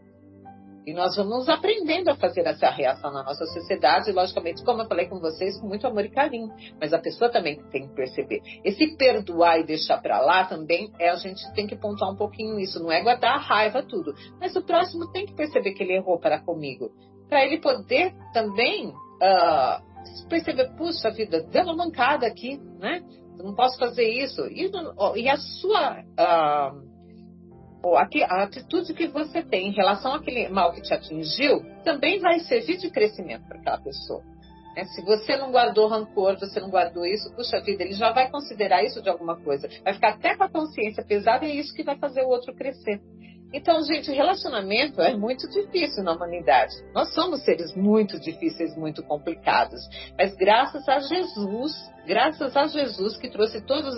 E nós vamos aprendendo a fazer essa reação na nossa sociedade, logicamente, como eu falei com vocês, com muito amor e carinho. Mas a pessoa também tem que perceber. Esse perdoar e deixar para lá também é a gente tem que pontuar um pouquinho isso. Não é guardar a raiva tudo. Mas o próximo tem que perceber que ele errou para comigo. Para ele poder também uh, perceber, puxa vida, deu uma mancada aqui, né? Eu não posso fazer isso. E, e a sua. Uh, a atitude que você tem em relação àquele mal que te atingiu também vai servir de crescimento para aquela pessoa. É, se você não guardou rancor, você não guardou isso, puxa vida, ele já vai considerar isso de alguma coisa. Vai ficar até com a consciência pesada e é isso que vai fazer o outro crescer. Então, gente, relacionamento é muito difícil na humanidade. Nós somos seres muito difíceis, muito complicados. Mas graças a Jesus, graças a Jesus que trouxe todos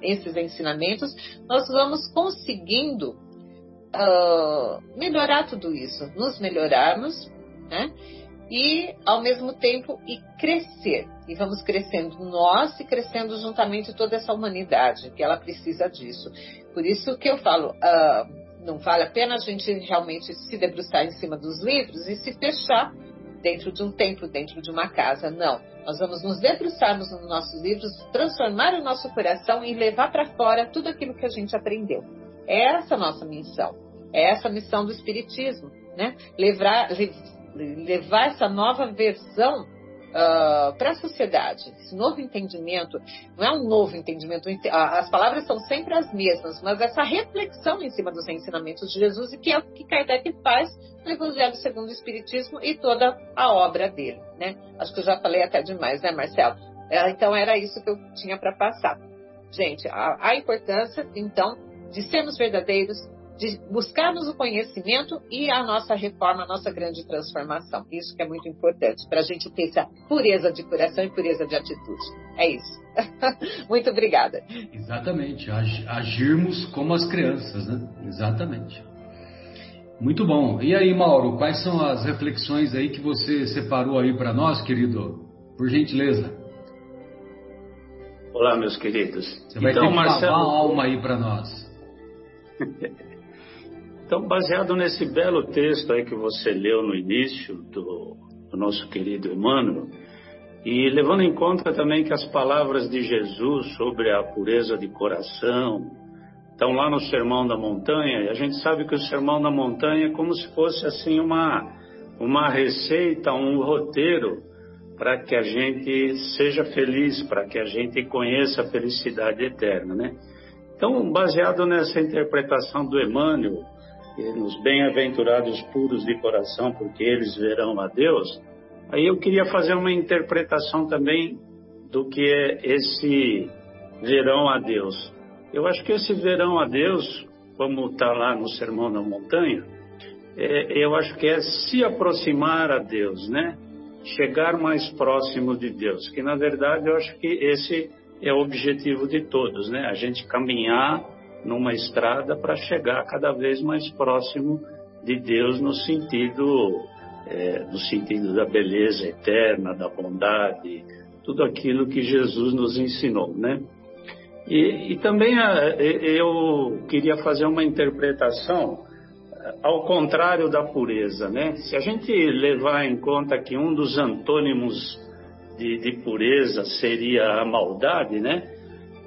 esses ensinamentos, nós vamos conseguindo uh, melhorar tudo isso, nos melhorarmos, né? E ao mesmo tempo e crescer. E vamos crescendo nós e crescendo juntamente toda essa humanidade, que ela precisa disso. Por isso que eu falo, uh, não vale a pena a gente realmente se debruçar em cima dos livros e se fechar dentro de um templo, dentro de uma casa. Não. Nós vamos nos debruçarmos nos nossos livros, transformar o nosso coração e levar para fora tudo aquilo que a gente aprendeu. É essa a nossa missão. É essa a missão do Espiritismo. Né? Levar, levar essa nova versão uh, ah, para a sociedade. Esse novo entendimento, não é um novo entendimento, as palavras são sempre as mesmas, mas essa reflexão em cima dos ensinamentos de Jesus e que é o que Kardec faz no Evangelho segundo o Espiritismo e toda a obra dele. Né? Acho que eu já falei até demais, né, Marcelo? É, então era isso que eu tinha para passar. Gente, a, a importância, então, de sermos verdadeiros, de buscarmos o conhecimento e a nossa reforma, a nossa grande transformação. Isso que é muito importante para a gente ter essa pureza de coração e pureza de atitude. É isso. muito obrigada. Exatamente. Agirmos como as crianças, né? Exatamente. Muito bom. E aí, Mauro, quais são as reflexões aí que você separou aí para nós, querido? Por gentileza. Olá, meus queridos. Você vai então, ter que Marcelo... a alma aí para nós. Então, baseado nesse belo texto aí que você leu no início do, do nosso querido Emmanuel, e levando em conta também que as palavras de Jesus sobre a pureza de coração estão lá no Sermão da Montanha, e a gente sabe que o Sermão da Montanha é como se fosse assim uma, uma receita, um roteiro para que a gente seja feliz, para que a gente conheça a felicidade eterna, né? Então, baseado nessa interpretação do Emmanuel, os bem-aventurados puros de coração, porque eles verão a Deus. Aí eu queria fazer uma interpretação também do que é esse verão a Deus. Eu acho que esse verão a Deus, como está lá no Sermão da Montanha, é, eu acho que é se aproximar a Deus, né? Chegar mais próximo de Deus, que na verdade eu acho que esse é o objetivo de todos, né? A gente caminhar numa estrada para chegar cada vez mais próximo de Deus no sentido é, no sentido da beleza eterna, da bondade, tudo aquilo que Jesus nos ensinou, né? E, e também eu queria fazer uma interpretação ao contrário da pureza, né? Se a gente levar em conta que um dos antônimos de, de pureza seria a maldade, né?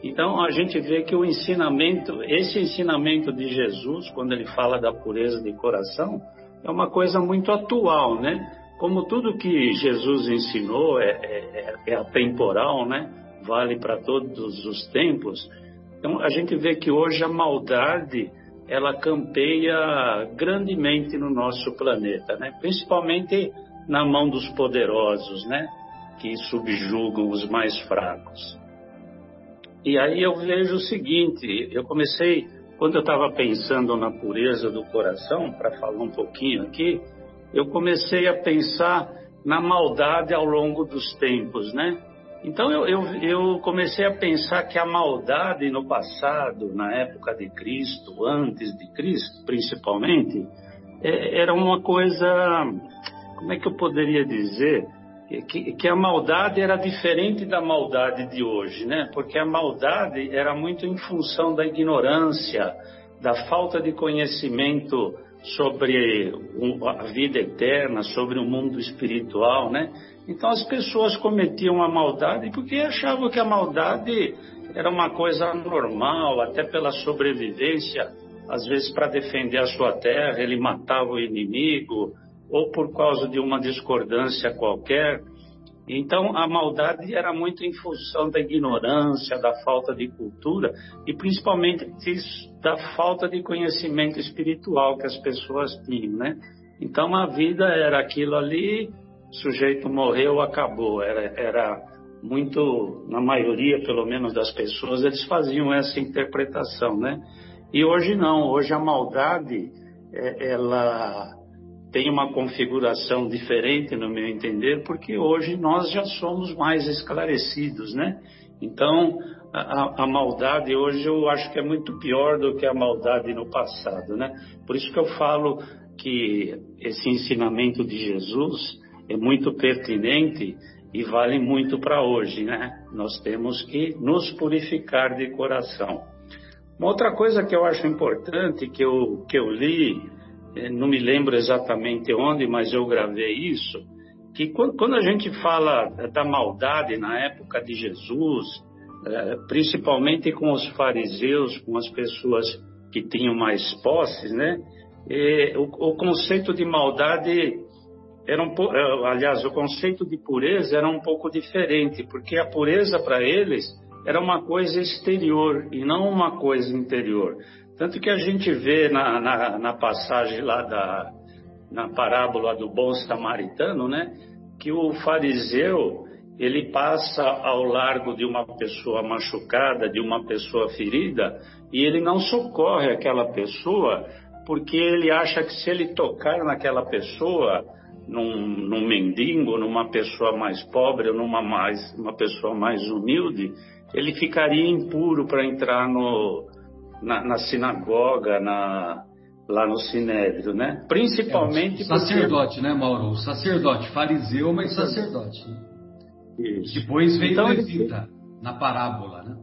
Então a gente vê que o ensinamento, esse ensinamento de Jesus, quando ele fala da pureza de coração, é uma coisa muito atual, né? Como tudo que Jesus ensinou é, é, é atemporal, né? Vale para todos os tempos. Então a gente vê que hoje a maldade ela campeia grandemente no nosso planeta, né? Principalmente na mão dos poderosos, né? Que subjugam os mais fracos. E aí eu vejo o seguinte, eu comecei, quando eu estava pensando na pureza do coração, para falar um pouquinho aqui, eu comecei a pensar na maldade ao longo dos tempos, né? Então eu, eu, eu, comecei a pensar que a maldade no passado, na época de Cristo, antes de Cristo principalmente, é, era uma coisa, como é que eu poderia dizer? Que, que, a maldade era diferente da maldade de hoje, né? Porque a maldade era muito em função da ignorância, da falta de conhecimento sobre a vida eterna, sobre o mundo espiritual, né? Então as pessoas cometiam a maldade porque achavam que a maldade era uma coisa normal, até pela sobrevivência, às vezes para defender a sua terra, ele matava o inimigo, ou por causa de uma discordância qualquer. Então, a maldade era muito em função da ignorância, da falta de cultura e principalmente da falta de conhecimento espiritual que as pessoas tinham, né? Então, a vida era aquilo ali, o sujeito morreu, acabou. Era, era muito, na maioria, pelo menos, das pessoas, eles faziam essa interpretação, né? E hoje não, hoje a maldade, é, ela tem uma configuração diferente, no meu entender, porque hoje nós já somos mais esclarecidos, né? Então, a, a, maldade hoje eu acho que é muito pior do que a maldade no passado, né? Por isso que eu falo que esse ensinamento de Jesus é muito pertinente e vale muito para hoje, né? Nós temos que nos purificar de coração. Uma outra coisa que eu acho importante, que eu, que eu li não me lembro exatamente onde, mas eu gravei isso, que quando a gente fala da maldade na época de Jesus, é, principalmente com os fariseus, com as pessoas que tinham mais posses, né? o, conceito de maldade era um pouco, é, aliás, o conceito de pureza era um pouco diferente, porque a pureza para eles era uma coisa exterior e não uma coisa interior. Tanto que a gente vê na, na, na passagem lá da na parábola do bom samaritano, né, que o fariseu ele passa ao largo de uma pessoa machucada, de uma pessoa ferida, e ele não socorre aquela pessoa porque ele acha que se ele tocar naquela pessoa, num, num mendigo, numa pessoa mais pobre, ou numa mais, uma pessoa mais humilde, ele ficaria impuro para entrar no, na, na sinagoga, na, lá no Sinédrio, né? Principalmente é, sacerdote, porque... né, Mauro? O sacerdote, fariseu, mas sacerdote. Né? Isso. Depois veio então, levita na parábola, né?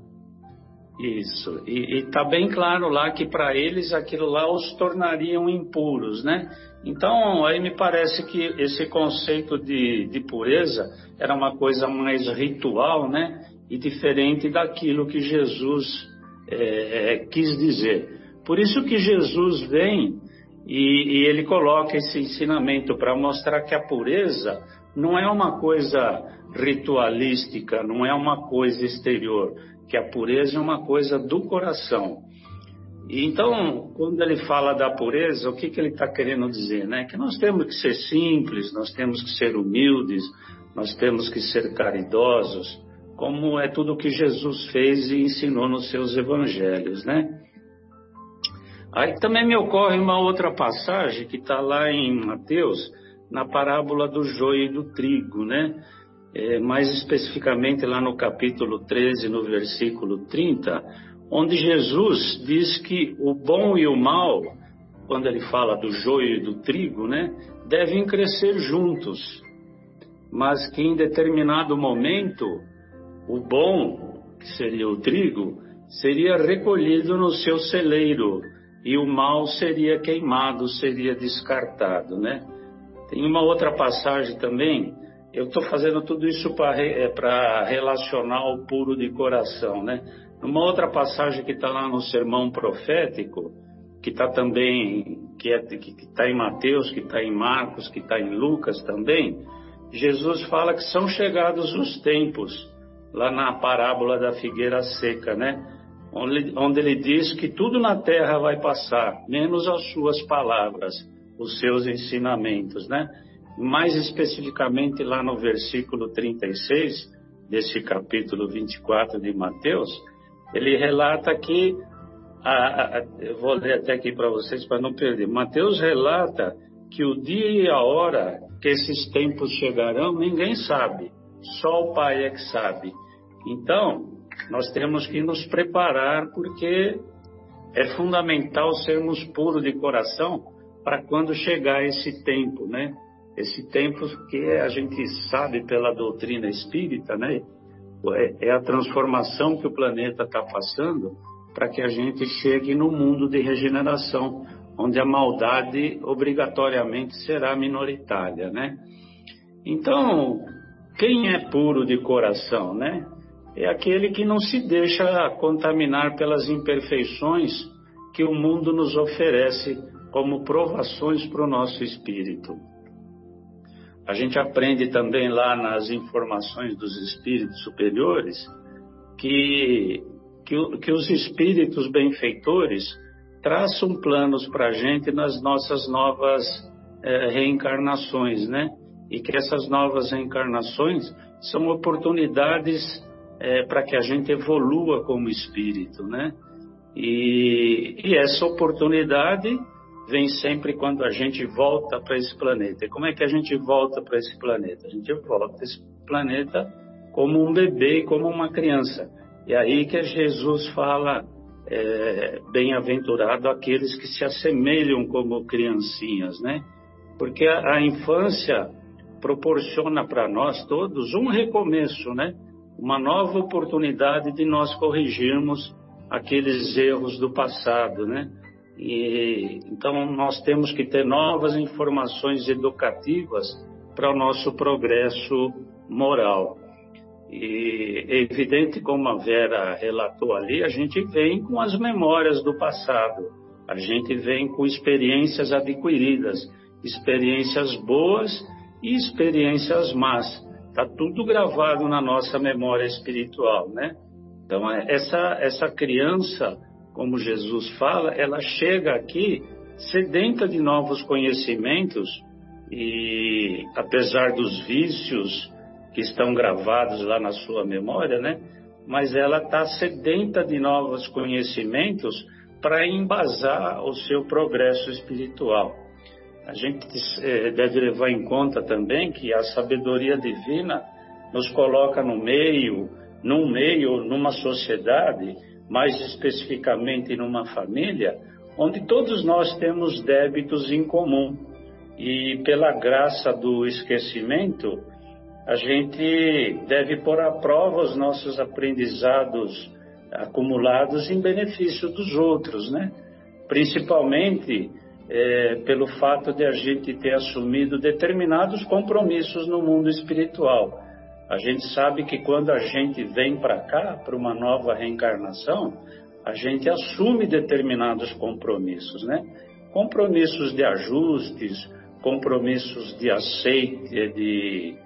Isso. E está bem claro lá que para eles aquilo lá os tornariam impuros, né? Então, aí me parece que esse conceito de, de pureza era uma coisa mais ritual, né? E diferente daquilo que Jesus é, é, quis dizer. Por isso que Jesus vem e, e ele coloca esse ensinamento para mostrar que a pureza não é uma coisa ritualística, não é uma coisa exterior, que a pureza é uma coisa do coração. Então, quando ele fala da pureza, o que, que ele está querendo dizer? Né? Que nós temos que ser simples, nós temos que ser humildes, nós temos que ser caridosos, como é tudo o que Jesus fez e ensinou nos seus evangelhos, né? Aí também me ocorre uma outra passagem que está lá em Mateus, na parábola do joio e do trigo, né? É, mais especificamente lá no capítulo 13, no versículo 30, onde Jesus diz que o bom e o mal, quando ele fala do joio e do trigo, né, devem crescer juntos, mas que em determinado momento o bom, que seria o trigo, seria recolhido no seu celeiro e o mal seria queimado, seria descartado, né? Tem uma outra passagem também eu estou fazendo tudo isso para é, relacionar o puro de coração, né? Numa outra passagem que está lá no sermão profético, que está também, que é, está em Mateus, que está em Marcos, que está em Lucas também, Jesus fala que são chegados os tempos, lá na parábola da figueira seca, né? Onde, onde ele diz que tudo na terra vai passar, menos as suas palavras, os seus ensinamentos, né? Mais especificamente lá no versículo 36 desse capítulo 24 de Mateus, ele relata que, a, a, eu vou ler até aqui para vocês para não perder. Mateus relata que o dia e a hora que esses tempos chegarão, ninguém sabe, só o Pai é que sabe. Então, nós temos que nos preparar, porque é fundamental sermos puros de coração para quando chegar esse tempo, né? Esse tempo que a gente sabe pela doutrina espírita, né? É, é a transformação que o planeta está passando para que a gente chegue no mundo de regeneração, onde a maldade obrigatoriamente será minoritária, né? Então, quem é puro de coração, né? É aquele que não se deixa contaminar pelas imperfeições que o mundo nos oferece como provações para o nosso espírito. A gente aprende também lá nas informações dos espíritos superiores que, que, que os espíritos benfeitores traçam planos para a gente nas nossas novas é, reencarnações, né? E que essas novas reencarnações são oportunidades é, para que a gente evolua como espírito, né? E, e essa oportunidade vem sempre quando a gente volta para esse planeta. E como é que a gente volta para esse planeta? A gente volta para esse planeta como um bebê como uma criança. E aí que Jesus fala, é, bem-aventurado aqueles que se assemelham como criancinhas, né? Porque a, a infância proporciona para nós todos um recomeço, né? Uma nova oportunidade de nós corrigirmos aqueles erros do passado, né? E, então, nós temos que ter novas informações educativas para o nosso progresso moral. E é evidente, como a Vera relatou ali, a gente vem com as memórias do passado, a gente vem com experiências adquiridas, experiências boas e experiências más. Está tudo gravado na nossa memória espiritual, né? Então, essa, essa criança como Jesus fala, ela chega aqui sedenta de novos conhecimentos e, apesar dos vícios que estão gravados lá na sua memória, né? Mas ela está sedenta de novos conhecimentos para embasar o seu progresso espiritual. A gente eh, deve levar em conta também que a sabedoria divina nos coloca no meio, num meio, numa sociedade mais especificamente numa família, onde todos nós temos débitos em comum. E pela graça do esquecimento, a gente deve pôr à prova os nossos aprendizados acumulados em benefício dos outros, né? Principalmente é, pelo fato de a gente ter assumido determinados compromissos no mundo espiritual. A gente sabe que quando a gente vem para cá, para uma nova reencarnação, a gente assume determinados compromissos, né? Compromissos de ajustes, compromissos de aceite, de,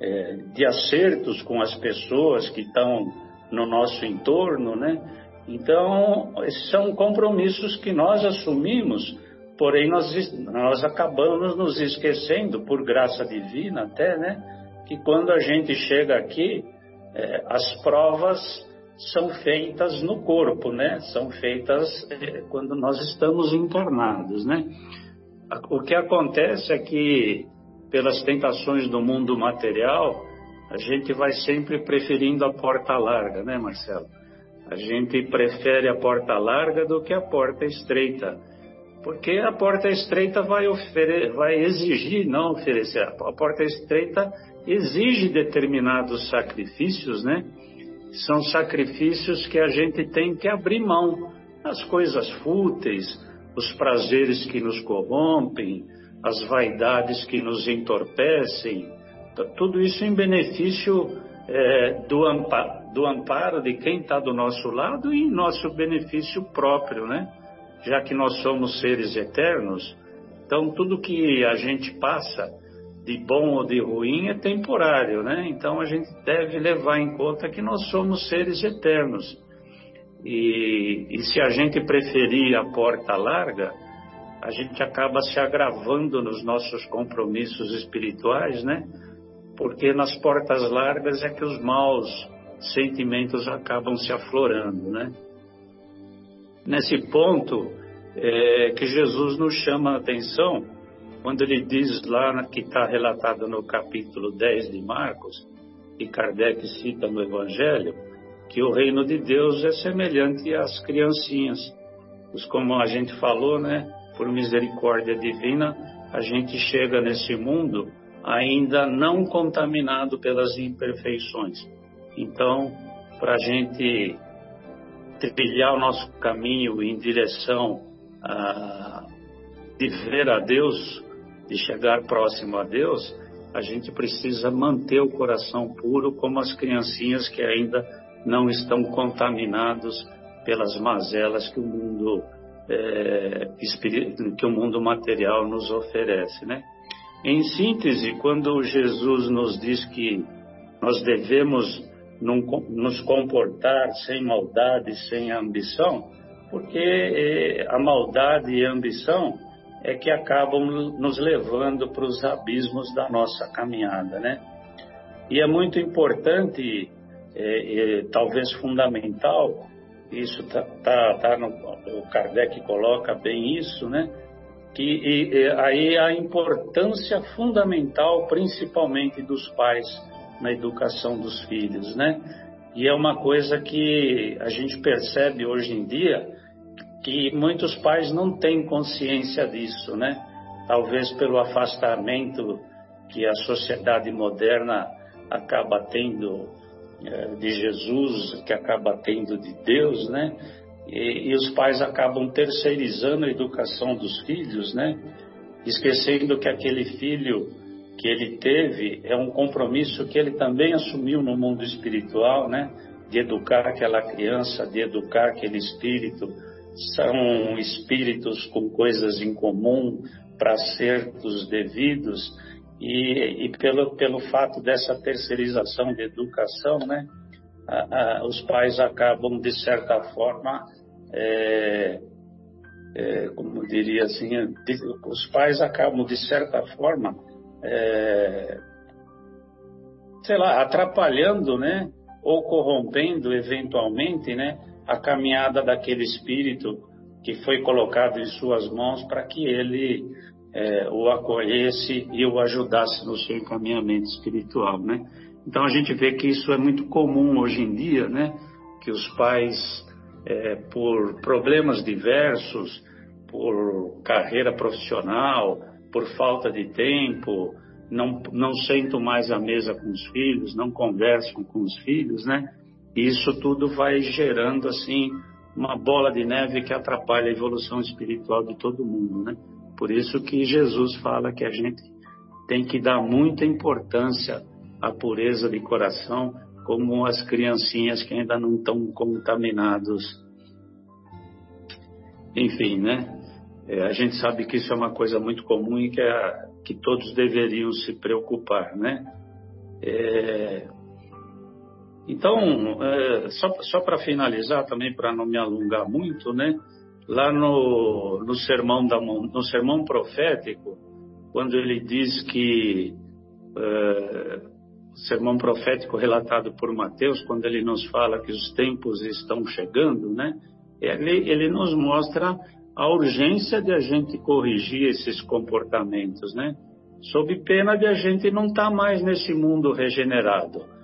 é, de acertos com as pessoas que estão no nosso entorno, né? Então, são compromissos que nós assumimos, porém nós, nós acabamos nos esquecendo, por graça divina até, né? que quando a gente chega aqui, é, as provas são feitas no corpo, né? São feitas é, quando nós estamos encarnados, né? O que acontece é que, pelas tentações do mundo material, a gente vai sempre preferindo a porta larga, né, Marcelo? A gente prefere a porta larga do que a porta estreita. Porque a porta estreita vai, vai exigir, não oferecer. A porta estreita exige determinados sacrifícios, né? São sacrifícios que a gente tem que abrir mão. As coisas fúteis, os prazeres que nos corrompem, as vaidades que nos entorpecem, tudo isso em benefício é, do, do amparo de quem está do nosso lado e em nosso benefício próprio, né? Já que nós somos seres eternos, então tudo que a gente passa de bom ou de ruim é temporário, né? Então a gente deve levar em conta que nós somos seres eternos. E, e se a gente preferir a porta larga, a gente acaba se agravando nos nossos compromissos espirituais, né? Porque nas portas largas é que os maus sentimentos acabam se aflorando, né? Nesse ponto é, que Jesus nos chama a atenção quando ele diz lá que está relatado no capítulo 10 de Marcos, e Kardec cita no Evangelho, que o reino de Deus é semelhante às criancinhas. Pois como a gente falou, né, por misericórdia divina, a gente chega nesse mundo ainda não contaminado pelas imperfeições. Então, para a gente trilhar o nosso caminho em direção a, de ver a Deus, de chegar próximo a Deus, a gente precisa manter o coração puro como as criancinhas que ainda não estão contaminados pelas mazelas que o mundo é, que o mundo material nos oferece, né? Em síntese, quando Jesus nos diz que nós devemos nos comportar sem maldade, sem ambição, porque é, a maldade e a ambição é que acabam nos levando para os abismos da nossa caminhada, né? E é muito importante, é, é, talvez fundamental, isso tá, tá, tá no, o Kardec coloca bem isso, né? Que e, e, aí a importância fundamental, principalmente dos pais na educação dos filhos, né? E é uma coisa que a gente percebe hoje em dia que muitos pais não têm consciência disso, né? Talvez pelo afastamento que a sociedade moderna acaba tendo é, de Jesus, que acaba tendo de Deus, né? E, e, os pais acabam terceirizando a educação dos filhos, né? Esquecendo que aquele filho que ele teve é um compromisso que ele também assumiu no mundo espiritual, né? De educar aquela criança, de educar aquele espírito. São espíritos com coisas em comum para certos devidos. E, e, pelo, pelo fato dessa terceirização de educação, né, a, a, os pais acabam de certa forma, é, é, como diria assim, de, os pais acabam de certa forma, é, sei lá, atrapalhando, né, ou corrompendo eventualmente, né, a caminhada daquele espírito que foi colocado em suas mãos para que ele é, o acolhesse e o ajudasse no seu encaminhamento espiritual, né? Então a gente vê que isso é muito comum hoje em dia, né? Que os pais, é, por problemas diversos, por carreira profissional, por falta de tempo, não, não sentam mais à mesa com os filhos, não conversam com os filhos, né? Isso tudo vai gerando, assim, uma bola de neve que atrapalha a evolução espiritual de todo mundo, né? Por isso que Jesus fala que a gente tem que dar muita importância à pureza de coração, como as criancinhas que ainda não estão contaminados. Enfim, né? É, a gente sabe que isso é uma coisa muito comum e que, é, que todos deveriam se preocupar, né? É, então, é, só, só para finalizar também, para não me alongar muito, né? Lá no, no, sermão da, no sermão profético, quando ele diz que é, o sermão profético relatado por Mateus, quando ele nos fala que os tempos estão chegando, né? Ele, ele nos mostra a urgência de a gente corrigir esses comportamentos, né? Sob pena de a gente não estar tá mais nesse mundo regenerado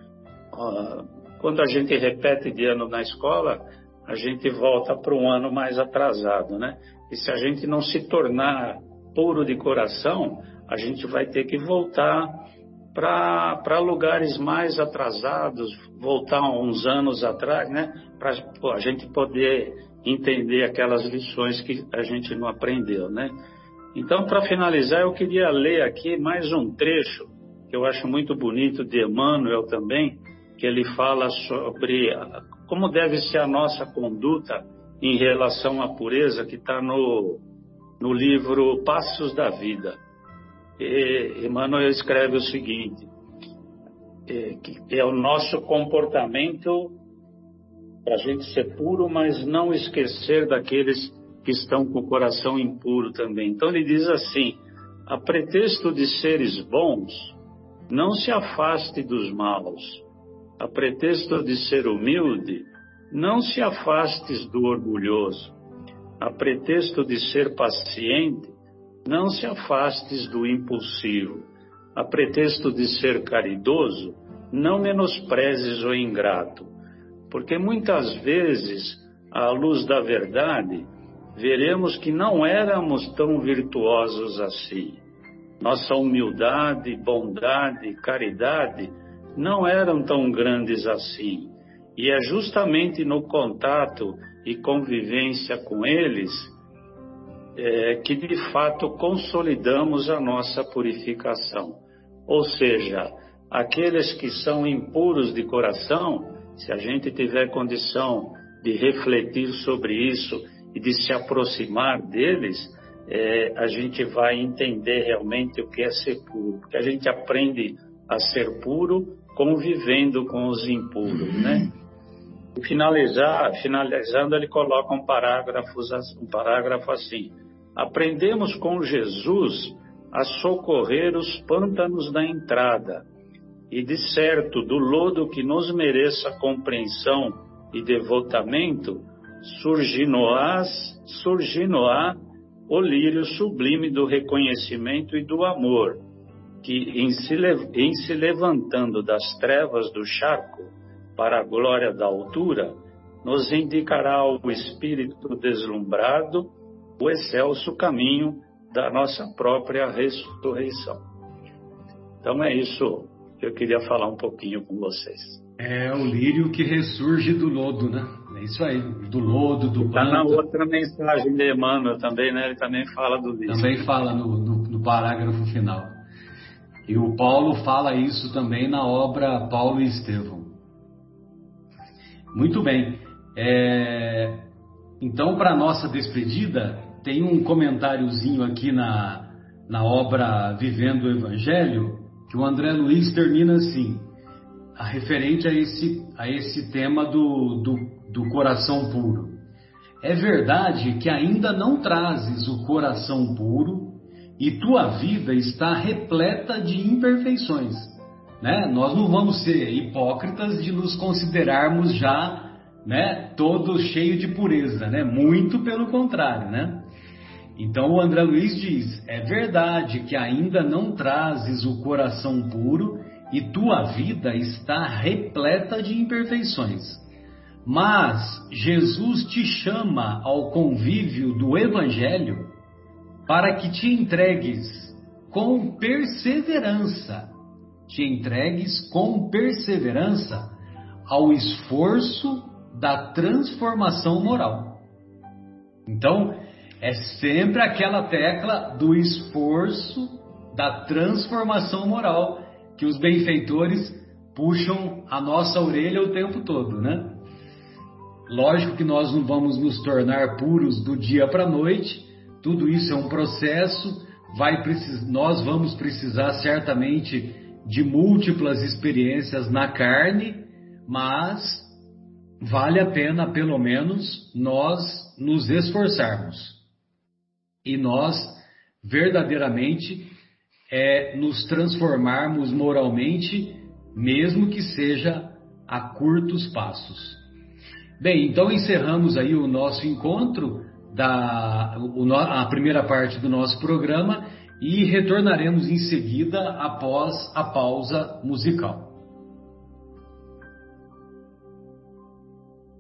quando a gente repete de ano na escola, a gente volta para um ano mais atrasado, né? E se a gente não se tornar puro de coração, a gente vai ter que voltar para lugares mais atrasados, voltar uns anos atrás, né? Para a gente poder entender aquelas lições que a gente não aprendeu, né? Então, para finalizar, eu queria ler aqui mais um trecho que eu acho muito bonito de Emmanuel também, que ele fala sobre como deve ser a nossa conduta em relação à pureza, que está no, no livro Passos da Vida. E Emmanuel escreve o seguinte: é, que é o nosso comportamento para a gente ser puro, mas não esquecer daqueles que estão com o coração impuro também. Então ele diz assim: a pretexto de seres bons, não se afaste dos maus. A pretexto de ser humilde, não se afastes do orgulhoso. A pretexto de ser paciente, não se afastes do impulsivo. A pretexto de ser caridoso, não menosprezes o ingrato. Porque muitas vezes, à luz da verdade, veremos que não éramos tão virtuosos assim. Nossa humildade, bondade, caridade não eram tão grandes assim. E é justamente no contato e convivência com eles é, que de fato consolidamos a nossa purificação. Ou seja, aqueles que são impuros de coração, se a gente tiver condição de refletir sobre isso e de se aproximar deles, é, a gente vai entender realmente o que é ser puro. Porque a gente aprende a ser puro convivendo com os impuros, né? E finalizar, finalizando, ele coloca um parágrafo, um parágrafo assim: Aprendemos com Jesus a socorrer os pântanos da entrada, e de certo, do lodo que nos mereça compreensão e devotamento, surginoás, surginoá o lírio sublime do reconhecimento e do amor, que em se, em se levantando das trevas do charco para a glória da altura, nos indicará o espírito deslumbrado o excelso caminho da nossa própria ressurreição. Então é isso eu queria falar um pouquinho com vocês. É o lírio que ressurge do lodo, né? É isso aí, do lodo, do Está na outra mensagem de Emmanuel também, né? Ele também fala do lírio. Também fala no, no, no parágrafo final. E o Paulo fala isso também na obra Paulo e Estevão. Muito bem. É... Então, para nossa despedida, tem um comentáriozinho aqui na, na obra Vivendo o Evangelho, que o André Luiz termina assim, a referente a esse, a esse tema do, do, do coração puro. É verdade que ainda não trazes o coração puro e tua vida está repleta de imperfeições. Né? Nós não vamos ser hipócritas de nos considerarmos já né, todo cheio de pureza, né? Muito pelo contrário, né? Então o André Luiz diz: é verdade que ainda não trazes o coração puro e tua vida está repleta de imperfeições. Mas Jesus te chama ao convívio do Evangelho para que te entregues com perseverança, te entregues com perseverança ao esforço da transformação moral. Então, é sempre aquela tecla do esforço da transformação moral que os benfeitores puxam a nossa orelha o tempo todo, né? Lógico que nós não vamos nos tornar puros do dia para a noite, tudo isso é um processo, vai nós vamos precisar certamente de múltiplas experiências na carne, mas vale a pena pelo menos nós nos esforçarmos e nós verdadeiramente é, nos transformarmos moralmente, mesmo que seja a curtos passos. Bem, então encerramos aí o nosso encontro, da, o, a primeira parte do nosso programa e retornaremos em seguida após a pausa musical.